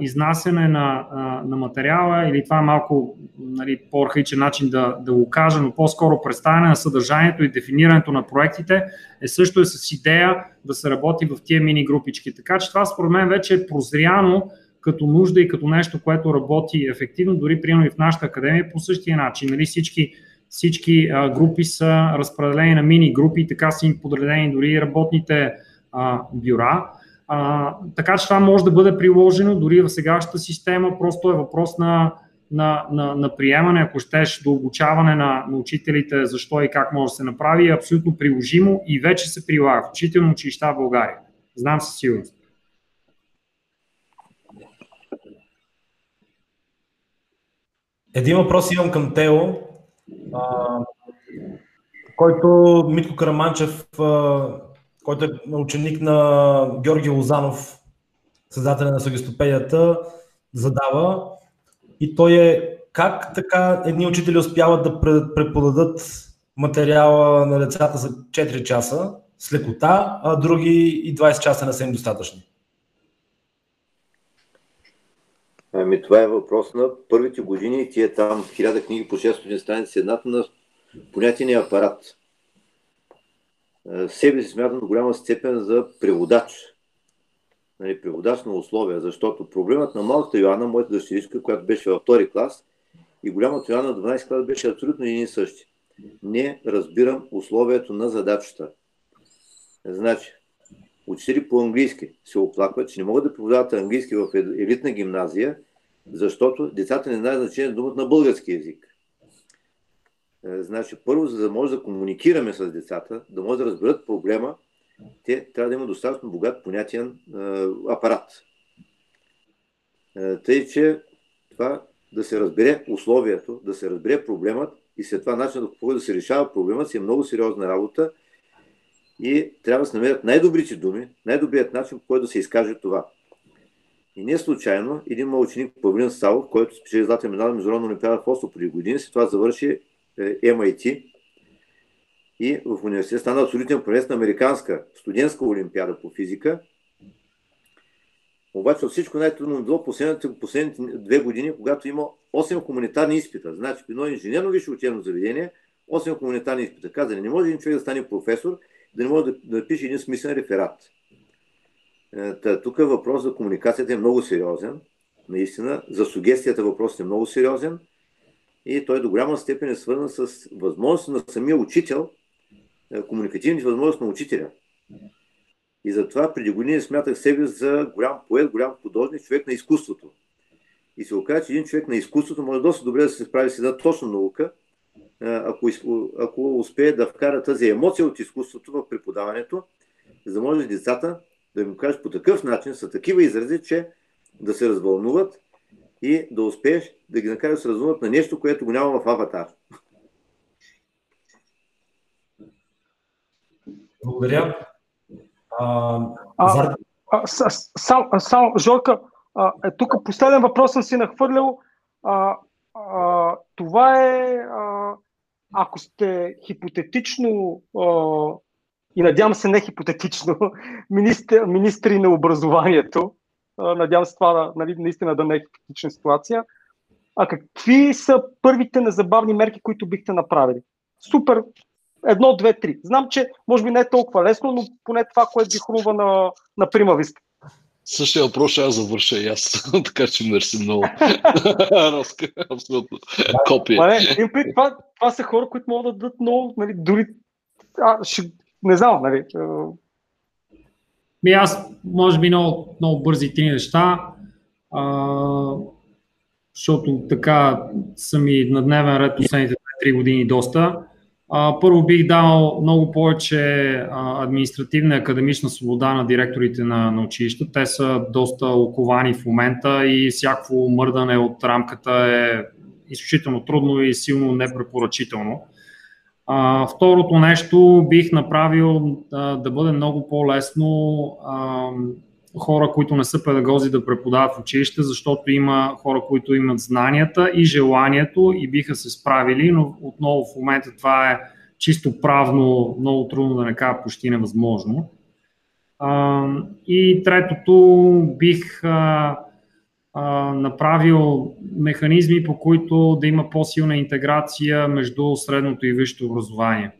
изнасяне на, на материала или това е малко нали, по-архаичен начин да, да го кажа, но по-скоро представяне на съдържанието и дефинирането на проектите е също е с идея да се работи в тия мини групички. Така че това според мен вече е прозряно като нужда и като нещо, което работи ефективно, дори примерно и в нашата академия по същия начин. Нали, всички всички групи са разпределени на мини групи, така са им подредени дори работните а, бюра. А, така че това може да бъде приложено дори в сегашната система, просто е въпрос на, на, на, на приемане, ако щеш, до обучаване на, на учителите, защо и как може да се направи, е абсолютно приложимо и вече се прилага, включително училища в България. Знам със сигурност. Един въпрос имам към Тео, а, който Митко Караманчев, който е ученик на Георги Лозанов, създателя на Съгестопедията, задава. И той е как така едни учители успяват да преподадат материала на децата за 4 часа с лекота, а други и 20 часа не са им достатъчни? Ами това е въпрос на първите години тия там хиляда книги по 600 страници едната на понятия апарат. Е, себе си смятам до голяма степен за преводач. Нали, преводач на условия, защото проблемът на малката Йоанна, моята дъщеричка, която беше във втори клас, и голямата Йоанна 12 клас беше абсолютно един и същи. Не разбирам условието на задачата. Значи, учители по английски се оплакват, че не могат да преподават английски в елитна гимназия, защото децата не знаят значение думата на български язик. Е, значи, първо, за да може да комуникираме с децата, да може да разберат проблема, те трябва да имат достатъчно богат понятен е, апарат. Е, тъй, че това да се разбере условието, да се разбере проблемът и след това начинът по който да се решава проблемът си е много сериозна работа и трябва да се намерят най-добрите думи, най-добрият начин, по който да се изкаже това. И не случайно един мой ученик Павлин Савов, който спечели златен медал на Международна олимпиада в Осlo преди години, след това завърши MIT и в университет стана абсолютен prvец на Американска студентска олимпиада по физика. Обаче от всичко най-трудно било последните, последните две години, когато има 8 хуманитарни изпита. Значи, едно инженерно висше учебно заведение, 8 хуманитарни изпита. Казали, не може един човек да стане професор, да не може да, да пише един смислен реферат. Е, тук въпрос за комуникацията е много сериозен. Наистина, за сугестията въпрос е много сериозен и той до голяма степен е свързан с възможност на самия учител, е, комуникативните възможности на учителя. И затова преди години смятах себе за голям поет, голям художник, човек на изкуството. И се оказа, че един човек на изкуството може доста добре да се справи с една точна наука, е, ако, ако успее да вкара тази емоция от изкуството в преподаването, за да може децата да им кажеш по такъв начин, са такива изрази, че да се развълнуват и да успееш да ги накараш да се развълнуват на нещо, което го няма в аватар. Благодаря. А, а, а, сам, сам, Жорка, а, е, тук последен въпрос съм си нахвърлял. А, а, това е, а, ако сте хипотетично а, и надявам се не хипотетично, министр, министри на образованието. Надявам се това нали, наистина да не е хипотетична ситуация. А какви са първите незабавни мерки, които бихте направили? Супер! Едно, две, три. Знам, че може би не е толкова лесно, но поне това, което ви хрумва на, на прима виста. Същия въпрос ще аз завърша и аз, така че мерси много. Роска, абсолютно. Копия. това, това са хора, които могат да дадат много, нали, дори а, ще, не знам, нали. Ми аз, може би, много, много бързи три неща, а, защото така са ми на дневен ред последните 3 години доста. А, първо бих дал много повече а, административна и академична свобода на директорите на, на училища. Те са доста оковани в момента и всяко мърдане от рамката е изключително трудно и силно непрепоръчително. Второто нещо бих направил да бъде много по-лесно хора, които не са педагози да преподават в училище, защото има хора, които имат знанията и желанието и биха се справили, но отново в момента това е чисто правно много трудно да не кажа почти невъзможно. И третото бих а, направил механизми, по които да има по-силна интеграция между средното и висшето образование.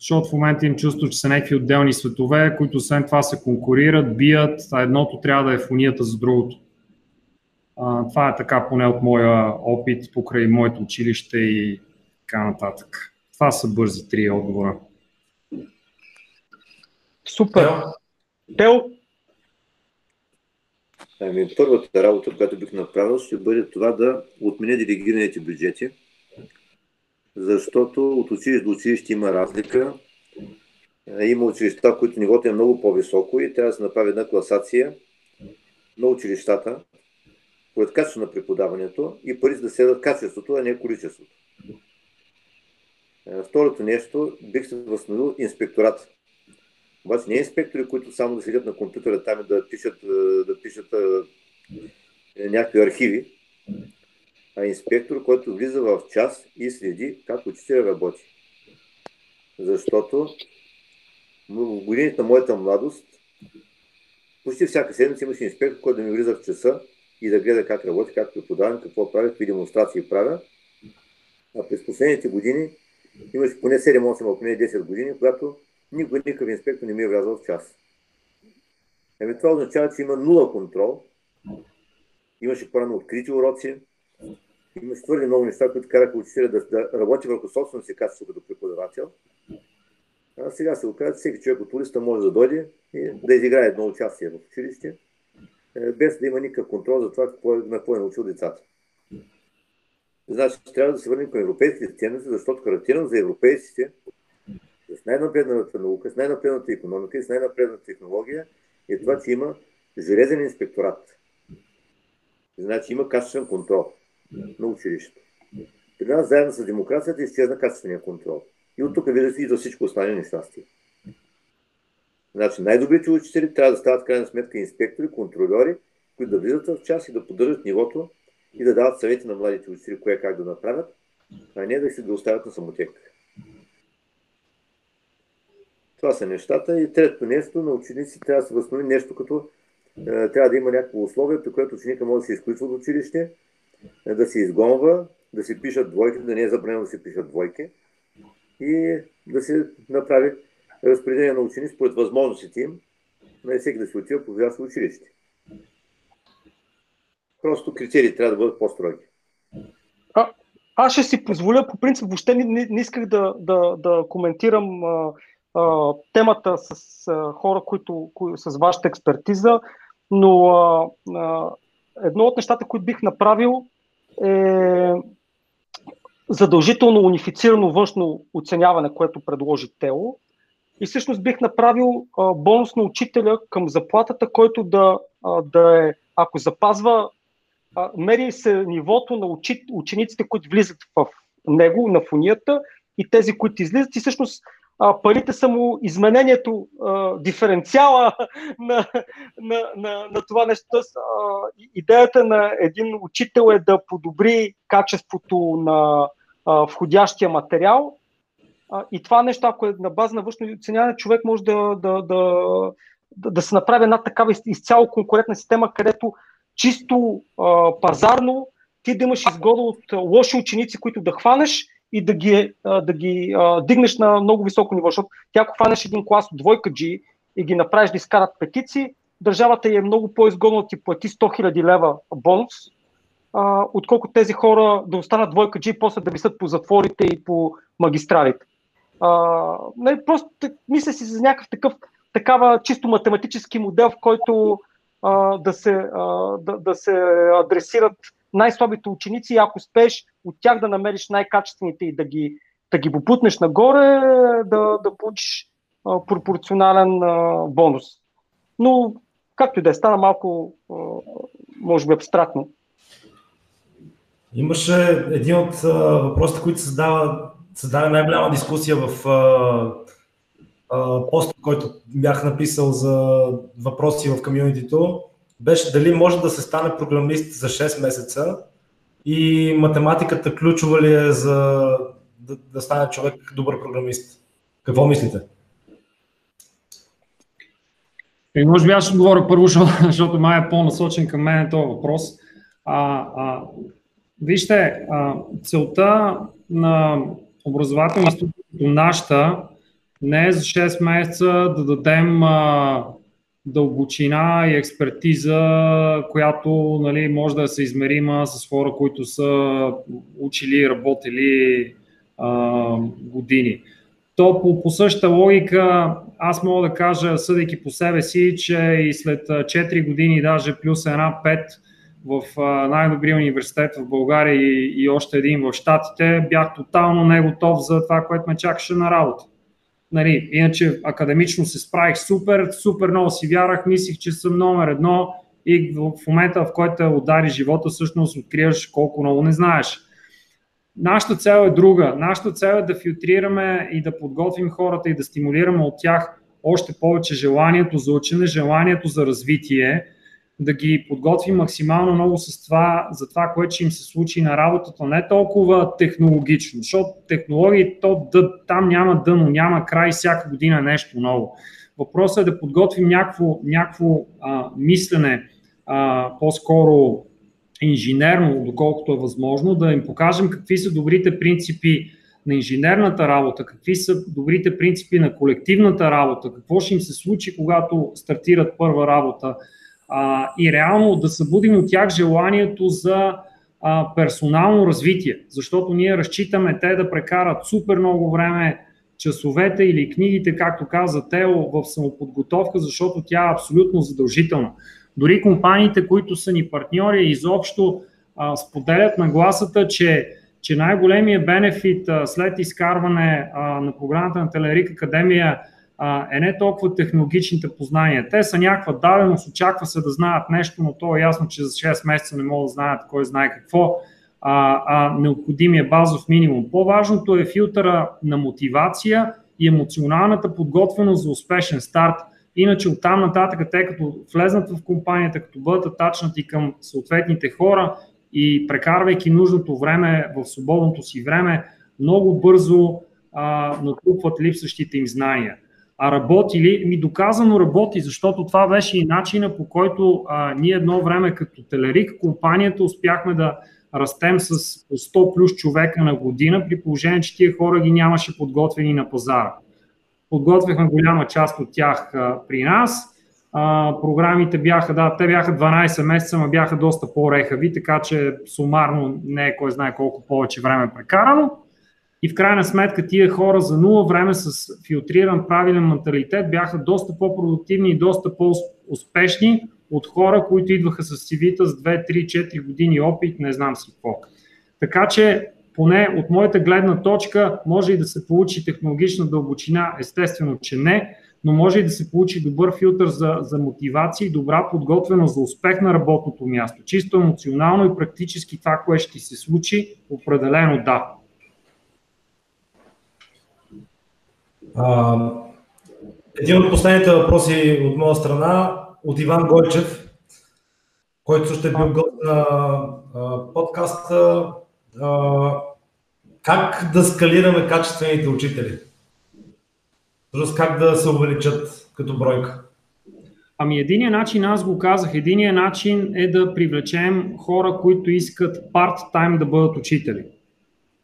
Защото в момента им чувство, че са някакви отделни светове, които освен това се конкурират, бият, а едното трябва да е фунията за другото. А, това е така поне от моя опит покрай моето училище и така нататък. Това са бързи три отговора. Супер! Тел, Ами, първата работа, която бих направил, ще бъде това да отменя делегираните бюджети, защото от училище до училище има разлика. Е, има училища, които нивото е много по-високо и трябва да се направи една класация на училищата според качеството на преподаването и пари да следват качеството, а не количеството. Е, второто нещо, бих се възстановил инспекторат. Обаче не инспектори, които само да седят на компютъра там и да пишат, е, да пишат е, някакви архиви, а инспектор, който влиза в час и следи как учителя работи. Защото в годините на моята младост почти всяка седмица имаше инспектор, който да ми влиза в часа и да гледа как работи, как преподавам, какво правя, какви демонстрации правя. А през последните години имаше поне 7-8, а поне 10 години, когато никой, никакъв инспектор не ми е влязъл в час. Ами това означава, че има нула контрол. Имаше по открити уроци, имаше твърде много неща, които караха учителя да, да работи върху собственото си качество като преподавател. А сега се оказва, че всеки човек от улицата може да дойде и да изиграе едно участие в училище, е, без да има никакъв контрол за това какво, е, на какво е научил децата. Значи, трябва да се върнем към европейските ценности, защото характерно за европейците, с най-напредната наука, с най-напредната економика и с най-напредната технология е това, че има железен инспекторат. Значи има качествен контрол на училището. При нас заедно с демокрацията изчезна качествения контрол. И от тук вижда и за всичко останали нещастия. Значи най-добрите учители трябва да стават крайна сметка инспектори, контролери, които да влизат в час и да поддържат нивото и да дават съвети на младите учители, кое как да направят, а не да се да оставят на самотек. Това са нещата. И третото нещо, на ученици трябва да се възстанови нещо като е, трябва да има някакво условие, при което ученика може да се изключва от училище, е, да се изгонва, да се пишат двойки, да не е забранено да се пишат двойки и да се направи разпределение на ученици според възможностите им, на всеки да се отива по в училище. Просто критерии трябва да бъдат по-строги. А, аз ще си позволя, по принцип, въобще не, не, не исках да, да, да коментирам а, темата с а, хора, които, кои, с вашата експертиза, но а, а, едно от нещата, които бих направил е задължително унифицирано външно оценяване, което предложи Тео. И всъщност бих направил а, бонус на учителя към заплатата, който да, а, да е, ако запазва, а, мери се нивото на учи, учениците, които влизат в него, на фунията и тези, които излизат. И всъщност а, парите са му изменението, а, диференциала на, на, на, на това нещо. Тоест, а, идеята на един учител е да подобри качеството на а, входящия материал. А, и това нещо, ако е на база на външно оценяване, човек може да, да, да, да, да се направи една такава изцяло конкурентна система, където чисто а, пазарно ти да имаш изгода от лоши ученици, които да хванеш и да ги, да ги дигнеш на много високо ниво. Защото тя, ако хванеш един клас от двойка G и ги направиш да изкарат петици, държавата е много по-изгодно да ти плати 100 000 лева бонус, отколкото тези хора да останат двойка G и после да висят по затворите и по магистралите. А, просто мисля си за някакъв такъв, такава чисто математически модел, в който да, се, да, да се адресират най-слабите ученици и ако успееш от тях да намериш най-качествените и да ги, да ги попутнеш нагоре, да, да получиш а, пропорционален а, бонус. Но, както и да е, стана малко, а, може би, абстрактно. Имаше един от а, въпросите, които създава, създава най-голяма дискусия в а, а, поста, който бях написал за въпроси в комьюнитито беше дали може да се стане програмист за 6 месеца и математиката ключова ли е за да, да стане човек добър програмист. Какво мислите? И може би аз ще отговоря първо, защото май е по-насочен към мен този въпрос. А, а, вижте, а, целта на образователни институт нашата не е за 6 месеца да дадем а, дълбочина и експертиза, която нали, може да се измерима с хора, които са учили и работили а, години. То по, по същата логика аз мога да кажа, съдейки по себе си, че и след 4 години, даже плюс една 5 в най-добрия университет в България и, и още един в Штатите, бях тотално не готов за това, което ме чакаше на работа. Нали, иначе академично се справих супер, супер много си вярах, мислих, че съм номер едно и в момента, в който удари живота, всъщност откриваш колко много не знаеш. Нашата цел е друга. Нашата цел е да филтрираме и да подготвим хората и да стимулираме от тях още повече желанието за учене, желанието за развитие, да ги подготвим максимално много с това, за това, което ще им се случи на работата, не толкова технологично, защото технологии, то дъ, там няма дъно, няма край, всяка година нещо ново. Въпросът е да подготвим някакво, някакво а, мислене, а, по-скоро инженерно, доколкото е възможно, да им покажем какви са добрите принципи на инженерната работа, какви са добрите принципи на колективната работа, какво ще им се случи, когато стартират първа работа а, и реално да събудим от тях желанието за а, персонално развитие, защото ние разчитаме те да прекарат супер много време часовете или книгите, както каза Тео, в самоподготовка, защото тя е абсолютно задължителна. Дори компаниите, които са ни партньори, изобщо а, споделят нагласата, че, че най-големият бенефит а, след изкарване а, на програмата на Телерик Академия е не толкова технологичните познания. Те са някаква даденост, очаква се да знаят нещо, но то е ясно, че за 6 месеца не могат да знаят кой знае какво. А, а необходимия базов минимум. По-важното е филтъра на мотивация и емоционалната подготвеност за успешен старт. Иначе оттам нататък, те като влезнат в компанията, като бъдат атачнати към съответните хора и прекарвайки нужното време в свободното си време, много бързо а, натрупват липсващите им знания. А работи ли? Ми доказано работи, защото това беше и начина по който а, ние едно време като Телерик, компанията успяхме да растем с 100 плюс човека на година, при положение, че тия хора ги нямаше подготвени на пазара. Подготвяхме голяма част от тях а, при нас. А, програмите бяха, да, те бяха 12 месеца, но бяха доста по-рехави, така че сумарно не е кой знае колко повече време прекарано. И в крайна сметка тия хора за нула време с филтриран правилен менталитет бяха доста по-продуктивни и доста по-успешни от хора, които идваха с cv с 2, 3, 4 години опит, не знам си какво. Така че, поне от моята гледна точка, може и да се получи технологична дълбочина, естествено, че не, но може и да се получи добър филтър за, за мотивация и добра подготвеност за успех на работното място. Чисто емоционално и практически това, което ще се случи, определено да. Един от последните въпроси от моя страна, от Иван Гойчев, който ще е бил гост на подкаста. Как да скалираме качествените учители? Тоест как да се увеличат като бройка? Ами единият начин, аз го казах, единият начин е да привлечем хора, които искат парт-тайм да бъдат учители.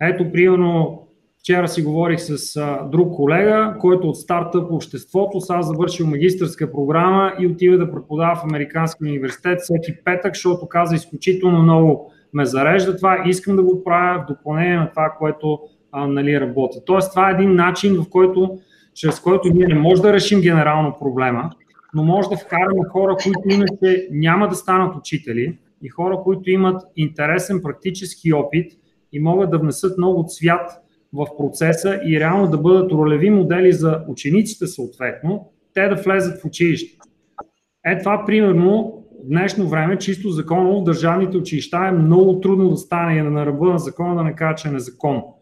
Ето, примерно, Вчера си говорих с а, друг колега, който от старта по обществото, сега завършил магистърска програма и отива да преподава в Американски университет всеки петък, защото каза изключително много ме зарежда това. Искам да го правя в допълнение на това, което а, нали, работя. Тоест, това е един начин, в който, чрез който ние не можем да решим генерално проблема, но може да вкараме хора, които иначе няма да станат учители и хора, които имат интересен практически опит и могат да внесат много цвят в процеса и реално да бъдат ролеви модели за учениците съответно, те да влезат в училище. Е това примерно в днешно време, чисто законово, в държавните училища е много трудно да стане на ръба на закона да не кажа, че е незаконно.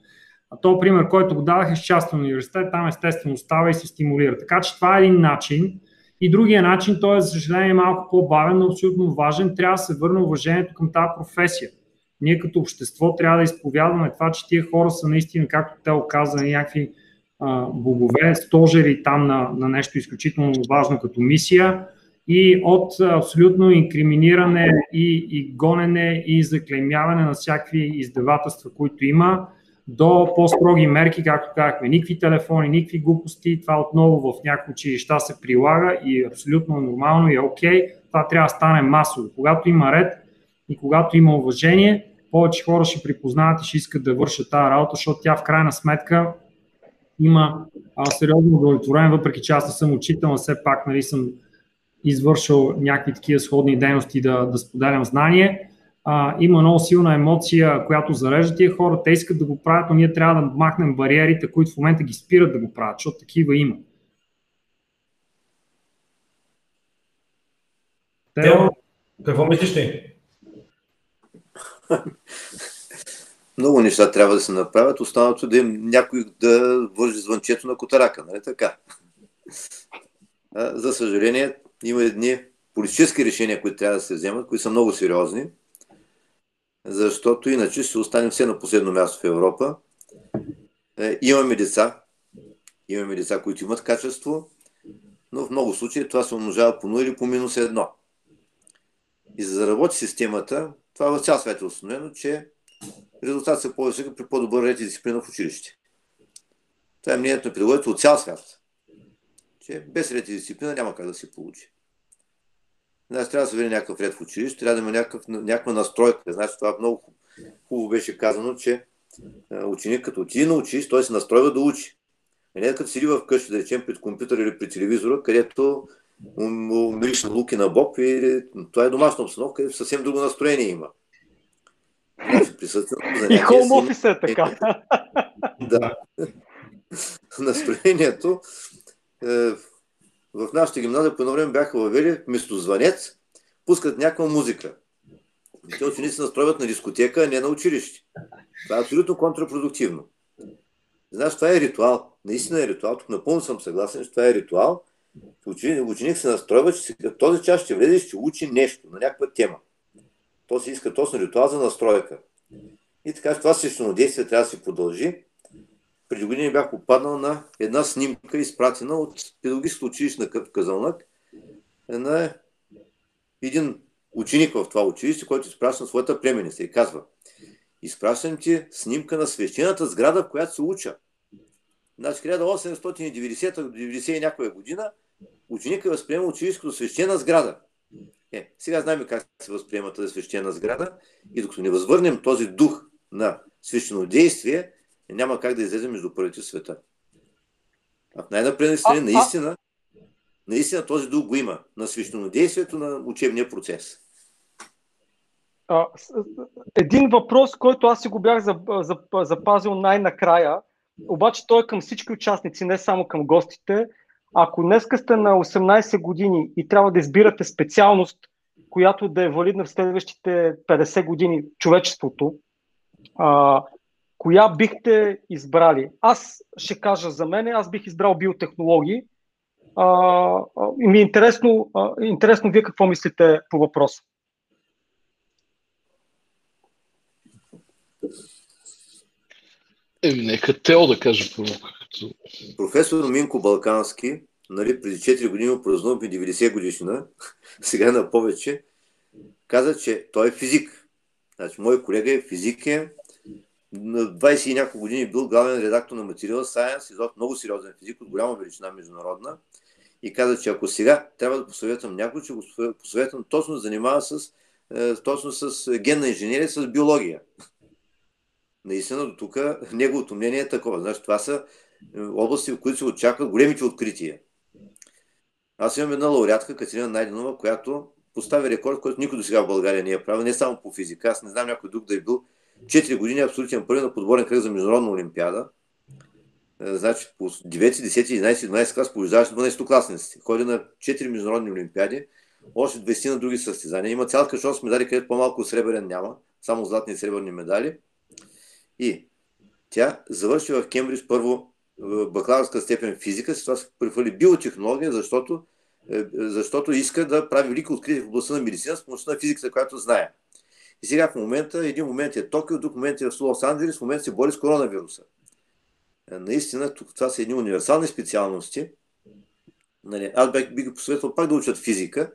А то пример, който го дадах е с частен университет, там естествено става и се стимулира. Така че това е един начин. И другия начин, той е, за съжаление, малко по-бавен, но абсолютно важен. Трябва да се върне уважението към тази професия ние като общество трябва да изповядваме това, че тия хора са наистина, както те оказа, някакви а, богове, стожери там на, на нещо изключително важно като мисия и от абсолютно инкриминиране и, и гонене и заклеймяване на всякакви издевателства, които има, до по-строги мерки, както казахме, никакви телефони, никакви глупости. Това отново в някои училища се прилага и е абсолютно нормално и е окей. Това трябва да стане масово. Когато има ред и когато има уважение, повече хора ще припознават и ще искат да вършат тази работа, защото тя в крайна сметка има а, сериозно удовлетворение, въпреки че аз не съм учител, но все пак нали, съм извършил някакви такива сходни дейности да, да споделям знание. А, има много силна емоция, която зарежда тия хора. Те искат да го правят, но ние трябва да махнем бариерите, които в момента ги спират да го правят, защото такива има. Тео, Какво мислиш ти? Много неща трябва да се направят, останалото да им някой да вържи звънчето на котарака, нали така? За съжаление, има едни политически решения, които трябва да се вземат, които са много сериозни, защото иначе ще останем все на последно място в Европа. Е, имаме деца, имаме деца, които имат качество, но в много случаи това се умножава по 0 или по минус 1. И за да работи системата, това в цял свят е установено, че резултатът са по-високи при по-добър ред и дисциплина в училище. Това е мнението на педагогите от цял свят. Че без ред и дисциплина няма как да се получи. Значи трябва да се вери някакъв ред в училище, трябва да има някакъв, някаква настройка. Значи това много хубаво беше казано, че ученик като отиде на училище, той се настройва да учи. А не като седи в къщи, да речем, пред компютър или пред телевизора, където му мириш на луки на боб и това е домашна обстановка, където съвсем друго настроение има. И хоум офиса е така. да. Настроението е, в нашата гимназия по едно време бяха въвели вместо звънец, пускат някаква музика. Те ученици се настройват на дискотека, а не на училище. Това е абсолютно контрапродуктивно. Знаеш, това е ритуал. Наистина е ритуал. Тук напълно съм съгласен, че това е ритуал. Ученик, ученик се настройва, че този час ще влезе и ще учи нещо на някаква тема. То се иска точно ритуал за настройка. И така, това свещено действие трябва да се продължи. Преди години бях попаднал на една снимка, изпратена от педагогическото училище на Казалнак, на един ученик в това училище, който изпраща своята племеница и казва изпращам ти снимка на свещената сграда, в която се уча. Значи 1890-90 и някоя година ученика възприема училището свещена сграда. Е, сега знаем как се възприема тази свещена сграда и докато не възвърнем този дух на свещено действие, няма как да излезем между първите света. А в най-напредни страни наистина, наистина този дух го има на свещено действието на учебния процес. А, един въпрос, който аз си го бях запазил най-накрая, обаче той е към всички участници, не само към гостите. Ако днеска сте на 18 години и трябва да избирате специалност, която да е валидна в следващите 50 години човечеството, а, коя бихте избрали? Аз ще кажа за мен, аз бих избрал биотехнологии. А, и ми е интересно, а, интересно вие какво мислите по въпроса. Еми, нека Тео да каже първо. Професор Минко Балкански, нали, преди 4 години празнувахме 90 годишна, сега на повече, каза, че той е физик. Значи, мой колега е физик, е, на 20 и няколко години бил главен редактор на Material Science, изобщо много сериозен физик от голяма величина международна и каза, че ако сега трябва да посъветвам някой, че го посъветвам точно да занимава с, е, точно с генна инженерия, с биология наистина до тук неговото мнение е такова. Значи, това са е, области, в които се очакват големите открития. Аз имам една лауреатка, Катерина Найденова, която постави рекорд, който никой до сега в България не е правил, не само по физика. Аз не знам някой друг да е бил 4 години абсолютен първи на подборен кръг за международна олимпиада. Е, значи по 9, 10, 11, 12 клас побеждаваше 12 класниците. Ходи на 4 международни олимпиади, още 20 на други състезания. Има цял кашон с медали, където по-малко сребърен няма, само златни и сребърни медали. И тя завърши в Кембридж първо бакалавърска степен физика, след това се прехвърли биотехнология, защото, е, защото иска да прави велики открития в областта на медицина с помощта на физиката, която знае. И сега в момента, един момент е Токио, друг момент е в Лос Анджелес, в момента се бори с коронавируса. Е, наистина, това са едни универсални специалности. Нали, аз бих, бих посъветвал пак да учат физика,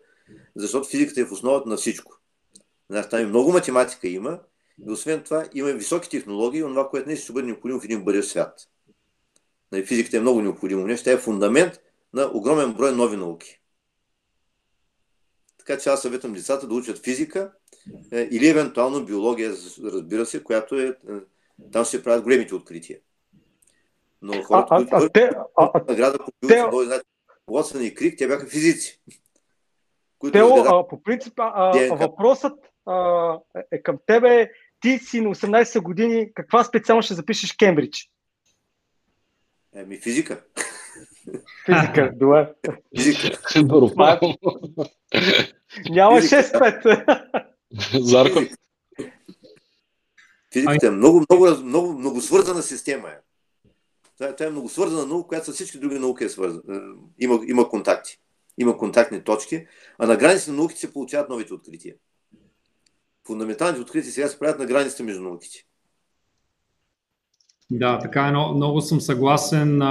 защото физиката е в основата на всичко. Значи, там и много математика има, и освен това, има високи технологии, това, което не ще бъде необходимо в един бъдещ свят. Нали, физиката е много необходимо нещо. Тя е фундамент на огромен брой нови науки. Така че аз съветвам децата да учат физика е, или евентуално биология, разбира се, която е, е там се правят големите открития. Но хората, а, които а, те, а, а, награда по биология, Уотсън и Крик, те бяха физици. Които Тео, а, по принцип, а, а, въпросът а, е към тебе ти си на 18 години, каква специално ще запишеш Кембридж? Еми, физика. Физика, добре. Физика. Няма 6-5. Зарко. Физиката е много, много, много, много свързана система. Е. Това, това е много свързана наука, която с всички други науки е свързана. Е, има, има контакти. Има контактни точки, а на границите на науките се получават новите открития. Фундаменталните открития сега се правят на границите между науките. Да, така е. Много съм съгласен.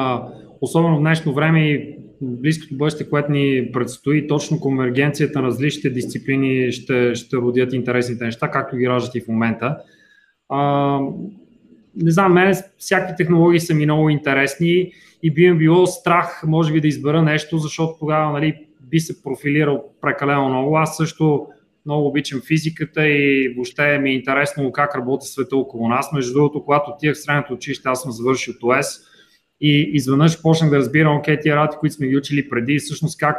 Особено в днешно време и близкото бъдеще, което ни предстои, точно конвергенцията на различните дисциплини ще, ще родят интересните неща, както ги раждат и в момента. А, не знам, мен всякакви технологии са ми много интересни и би ми било страх, може би, да избера нещо, защото тогава нали, би се профилирал прекалено много. Аз също много обичам физиката и въобще ми е интересно как работи света около нас. Между другото, когато отивах в средното училище, аз съм завършил ТОЕС и изведнъж почнах да разбирам, окей, тия работи, които сме ги учили преди, всъщност как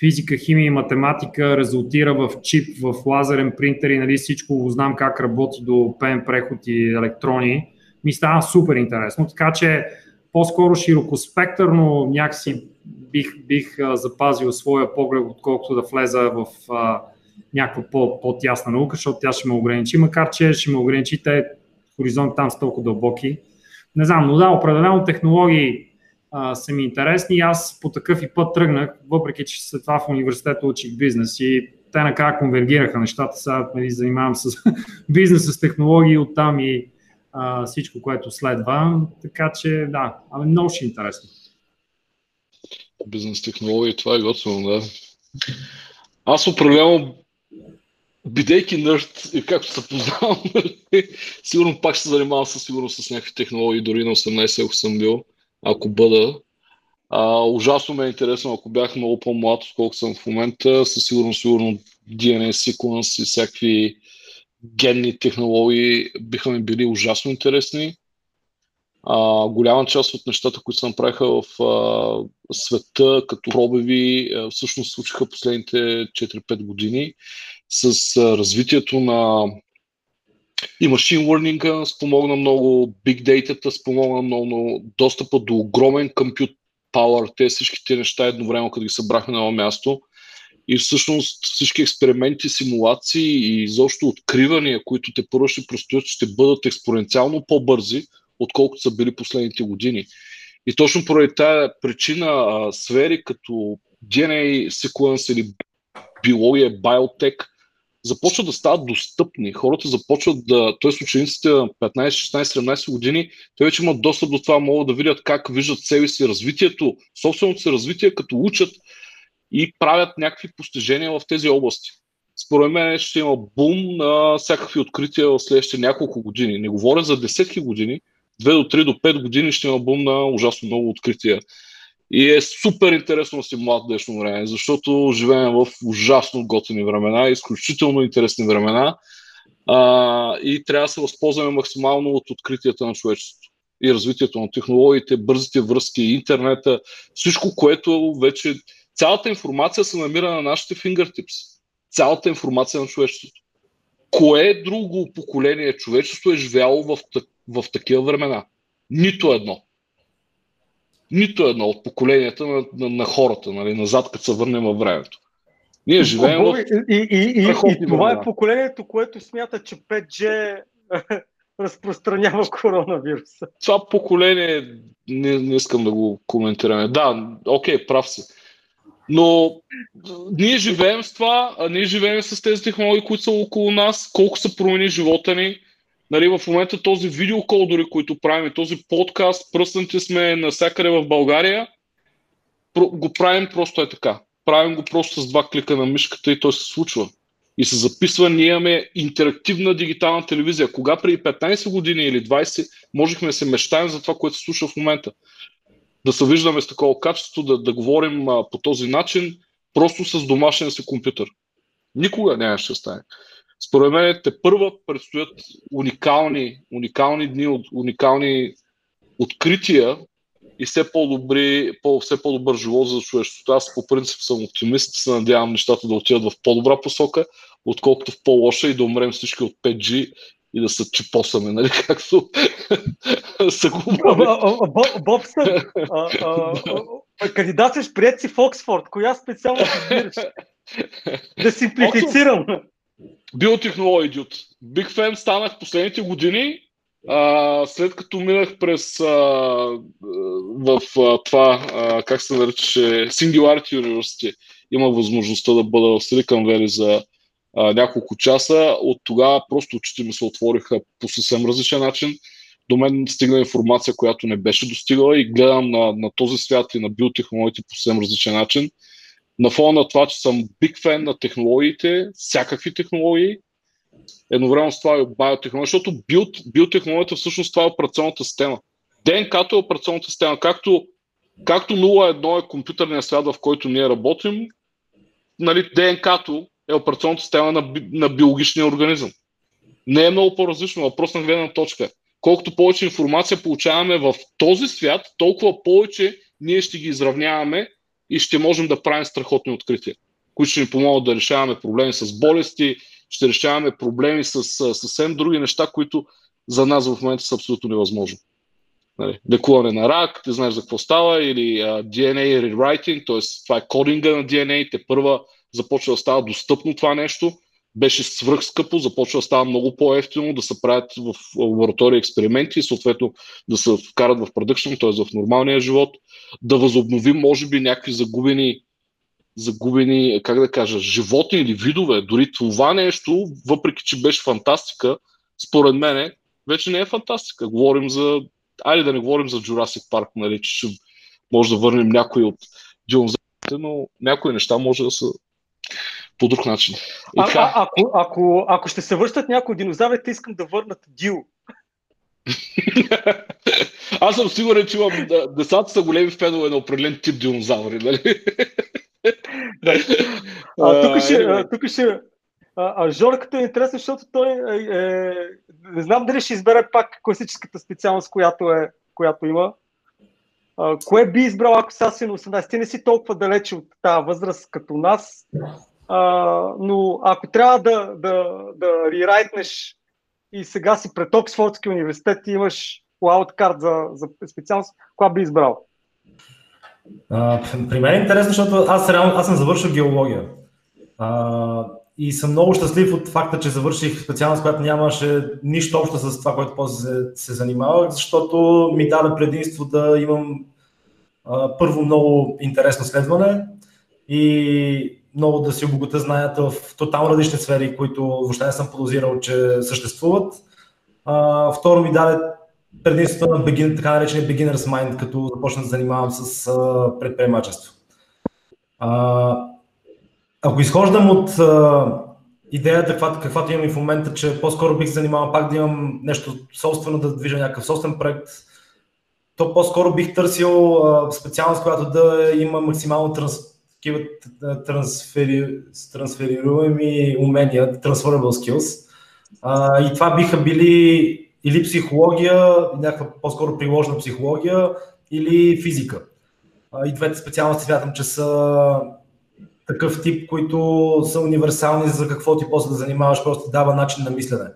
физика, химия и математика резултира в чип, в лазерен принтер и нали, всичко го знам как работи до пен преход и електрони, ми става супер интересно. Така че по-скоро широкоспектърно някакси бих, бих запазил своя поглед, отколкото да влеза в а, някаква по, по-тясна наука, защото тя ще ме ограничи, макар че ще ме ограничи, те хоризонт там са толкова дълбоки. Не знам, но да, определено технологии а, са ми интересни. Аз по такъв и път тръгнах, въпреки че след това в университета учих бизнес и те накрая конвергираха нещата. Сега нали, занимавам с бизнес, с технологии оттам и а, всичко, което следва. Така че да, ами много ще е интересно. Бизнес технологии, това е готово, да. Аз определено бидейки нърд, както се познавам, сигурно пак ще се занимавам със сигурност с някакви технологии, дори на 18 ако съм бил, ако бъда. А, ужасно ме е интересно, ако бях много по-млад, отколкото съм в момента, със сигурно, сигурно DNA sequence и всякакви генни технологии биха ми били ужасно интересни. А, голяма част от нещата, които се направиха в а, света като пробеви, а, всъщност случиха последните 4-5 години с а, развитието на и машин learning спомогна много, big data спомогна много, много, достъпа до огромен компют power, те всичките неща едновременно, като ги събрахме на едно място. И всъщност всички експерименти, симулации и изобщо откривания, които те първо ще предстоят, ще бъдат експоненциално по-бързи, отколкото са били последните години. И точно поради тази причина сфери като DNA sequence или биология, биотек, започват да стават достъпни. Хората започват да, т.е. учениците на 15, 16, 17 години, те вече имат достъп до това, могат да видят как виждат себе си развитието, собственото си развитие, като учат и правят някакви постижения в тези области. Според мен ще има бум на всякакви открития в следващите няколко години. Не говоря за десетки години, 2 до 3 до 5 години ще има бум на ужасно много открития. И е супер интересно да си млад днешно време, защото живеем в ужасно готини времена, изключително интересни времена а, и трябва да се възползваме максимално от откритията на човечеството и развитието на технологиите, бързите връзки, интернета, всичко, което вече Цялата информация се намира на нашите fingertips. Цялата информация на човечеството. Кое друго поколение човечество е живяло в, в такива времена? Нито едно. Нито едно от поколенията на, на, на хората, нали, назад, като се върнем във времето. Ние живеем в. И, и, и, и, това е поколението, което смята, че 5G разпространява коронавируса. Това поколение не, не искам да го коментираме. Да, окей, прав си. Но ние живеем с това, а ние живеем с тези технологии, които са около нас, колко се промени живота ни. Нали, в момента този видеокол, дори който правим, този подкаст, пръснати сме навсякъде в България, го правим просто е така. Правим го просто с два клика на мишката и той се случва. И се записва, ние имаме интерактивна дигитална телевизия. Кога преди 15 години или 20 можехме да се мечтаем за това, което се случва в момента да се виждаме с такова качество, да, да говорим а, по този начин, просто с домашния си компютър. Никога нямаше да стане. Според мен те първа предстоят уникални, уникални дни, уникални открития и все по-добри, по, все по-добър живот за човечеството. Аз по принцип съм оптимист, се надявам нещата да отидат в по-добра посока, отколкото в по-лоша и да умрем всички от 5G и да се чепосаме, нали, както са го Бобсън, кандидатстваш прият си в Оксфорд. Коя специално избираш? да симплифицирам. Биотехнология идиот. Биг фен станах последните години, а, след като минах през а, в а, това, а, как се наричаше, Singularity University, има възможността да бъда в Silicon Valley за а, няколко часа. От тогава просто очите ми се отвориха по съвсем различен начин. До мен стигна информация, която не беше достигала и гледам на, на този свят и на биотехнологиите по съвсем различен начин. На фона на това, че съм биг фен на технологиите, всякакви технологии, едновременно с това и биотехнология, защото биот, биотехнологията всъщност това е операционната система. ДНК-то е операционната система. Както, както 0.1 е компютърния свят, в който ние работим, нали, ДНК-то е операционната система на, на биологичния организъм. Не е много по-различно, въпрос на гледна точка. Колкото повече информация получаваме в този свят, толкова повече ние ще ги изравняваме и ще можем да правим страхотни открития, които ще ни помогнат да решаваме проблеми с болести, ще решаваме проблеми с, с съвсем други неща, които за нас в момента са абсолютно невъзможни. Нали, лекуване на рак, ти знаеш за какво става, или uh, DNA rewriting, т.е. това е кодинга на DNA, те първа започва да става достъпно това нещо, беше свръхскъпо, започва да става много по-ефтино, да се правят в лаборатория експерименти и съответно да се вкарат в продъкшн, т.е. в нормалния живот, да възобновим, може би, някакви загубени загубени, как да кажа, животни или видове. Дори това нещо, въпреки че беше фантастика, според мен вече не е фантастика. Говорим за... Айде да не говорим за Jurassic Park, нали, че може да върнем някои от динозаврите, но някои неща може да са по друг начин. а, а, ако, ако, ако ще се връщат някои динозаврите, искам да върнат Дил. Аз съм сигурен, че имам децата са големи фенове на определен тип динозаври. Нали? да. А, тук ще, тук ще, а, а Жорката е интересно, защото той е, е, не знам дали ще избере пак класическата специалност, която, е, която има. А, кое би избрал, ако сега си на 18? Ти не си толкова далече от тази възраст като нас, а, но ако трябва да, да, да рерайтнеш и сега си пред Оксфордския университет и имаш лауткарт за, за специалност, коя би избрал? А, при мен е интересно, защото аз, реално, аз съм завършил геология. А, и съм много щастлив от факта, че завърших специалност, която нямаше нищо общо с това, което после се, се занимавах, защото ми даде предимство да имам а, първо много интересно следване и много да си обогата знанията в тотално различни сфери, които въобще не съм подозирал, че съществуват. А, второ ми даде предимството на begin, така наречения beginner's mind, като започна да занимавам с а, предприемачество. А, ако изхождам от а, идеята, каквато, каквато имам и в момента, че по-скоро бих се занимавал пак да имам нещо собствено, да движа някакъв собствен проект, то по-скоро бих търсил а, специалност, която да има максимално транс, трансфери, трансферируеми умения, transferable skills. А, и това биха били или психология, някаква по-скоро приложна психология, или физика. И двете специалности смятам, че са такъв тип, които са универсални за какво ти после да занимаваш, просто дава начин на мислене.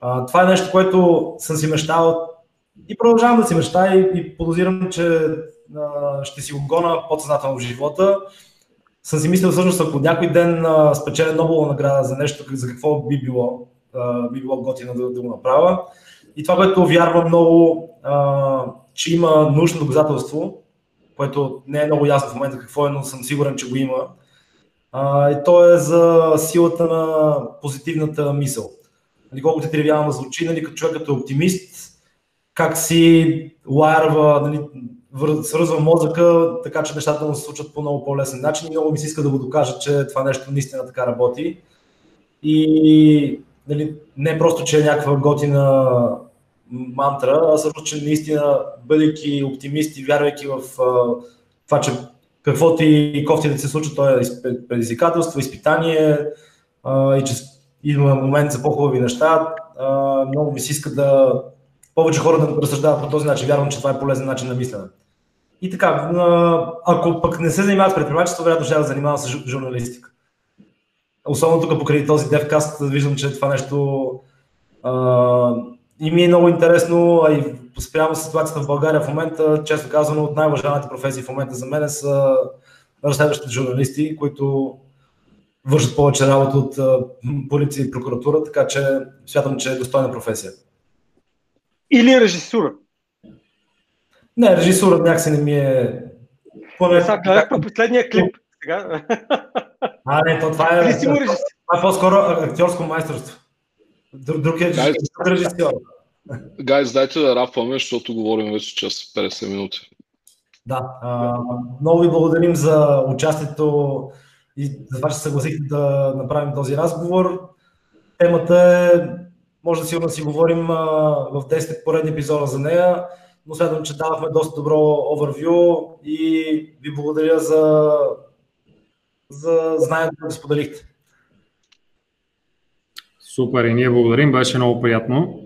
Това е нещо, което съм си мечтал и продължавам да си мечтая и, и подозирам, че а, ще си го гона подсъзнателно в живота. Съм си мислил всъщност, ако някой ден спечеля Нобелова награда за нещо, за какво би било, би било готино да, да го направя. И това, което вярвам много, че има нужно доказателство, което не е много ясно в момента какво е, но съм сигурен, че го има. И то е за силата на позитивната мисъл. Нали, колкото тривиално звучи, нали, като човек като оптимист, как си лайрва, нали, свързва мозъка, така че нещата му се случват по много по-лесен начин и много ми се иска да го докажа, че това нещо наистина така работи. И нали, не просто, че е някаква готина мантра, а също, че наистина, бъдейки оптимисти, вярвайки в а, това, че каквото и кофти да се случва, то е предизвикателство, изпитание а, и че има момент за по-хубави неща. А, много ми се иска да повече хора да разсъждават по този начин. Вярвам, че това е полезен начин на мислене. И така, ако пък не се занимават с предприемачество, вероятно ще да занимавам с журналистика. Особено тук покрай този DevCast виждам, че това нещо и ми е много интересно, а и спрямо ситуацията в България в момента, често казано, от най-уважаемите професии в момента за мен са разследващите журналисти, които вършат повече работа от полиция и прокуратура, така че смятам, че е достойна професия. Или режисура. Не, режисура някакси не ми е... Поне... Сега гледах по последния клип. Сега. А, не, то това е... Това е по-скоро актьорско майсторство. Друг, друг е режисьор. Гайз, дайте да рапваме, защото говорим вече час 50 минути. Да, а, много ви благодарим за участието и за това, че съгласихте да направим този разговор. Темата е, може да сигурно си говорим а, в 10 поредни епизода за нея, но смятам, че давахме доста добро овервю и ви благодаря за, за знанието, което споделихте. Супер, и ние благодарим, беше много приятно.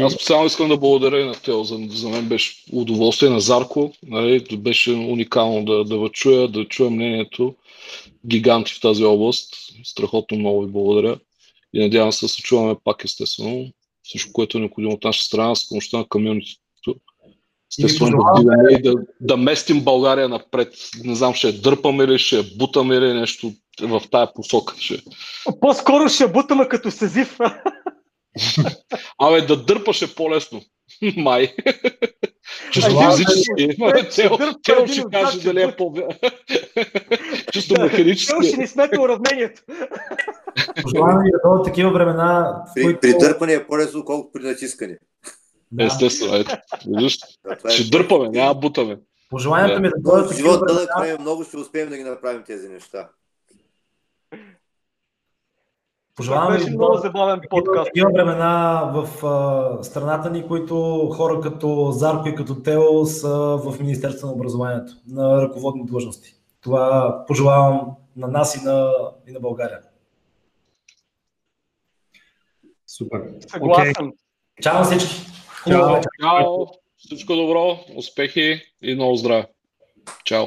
Аз специално искам да благодаря и на Тео. За, за мен беше удоволствие на Зарко. Нали, беше уникално да, да чуя, да чуя мнението. Гиганти в тази област. Страхотно много ви благодаря. И надявам се да се чуваме пак естествено. Всичко, което е необходимо от наша страна, с помощта на комьюнитито. Естествено да, да, да местим България напред. Не знам, ще дърпаме ли, ще бутаме ли нещо в тая посока. Ще... По-скоро ще бутаме като сезив. Абе, да дърпаш е по-лесно. Май. Чисто физически. Тел ще каже дали е по Чисто механически. Тел ще ни смете уравнението. Пожелавам ви да дойдат такива времена. При, които... при дърпане е по-лесно, колкото при натискане. Да. Естествено, ето. Виждаш? Да, ще е дърпаме, няма бутаме. Пожеланията ми е да дойдат такива времена. Живот много ще успеем да ги направим тези неща. Пожелавам ви много забавен подкаст. Такива времена в а, страната ни, които хора като Зарко и като Тео са в Министерство на образованието, на ръководни длъжности. Това пожелавам на нас и на, и на България. Супер. Съгласен. Okay. Чао всички. Чао. Чао. Всичко добро, успехи и много здраве. Чао.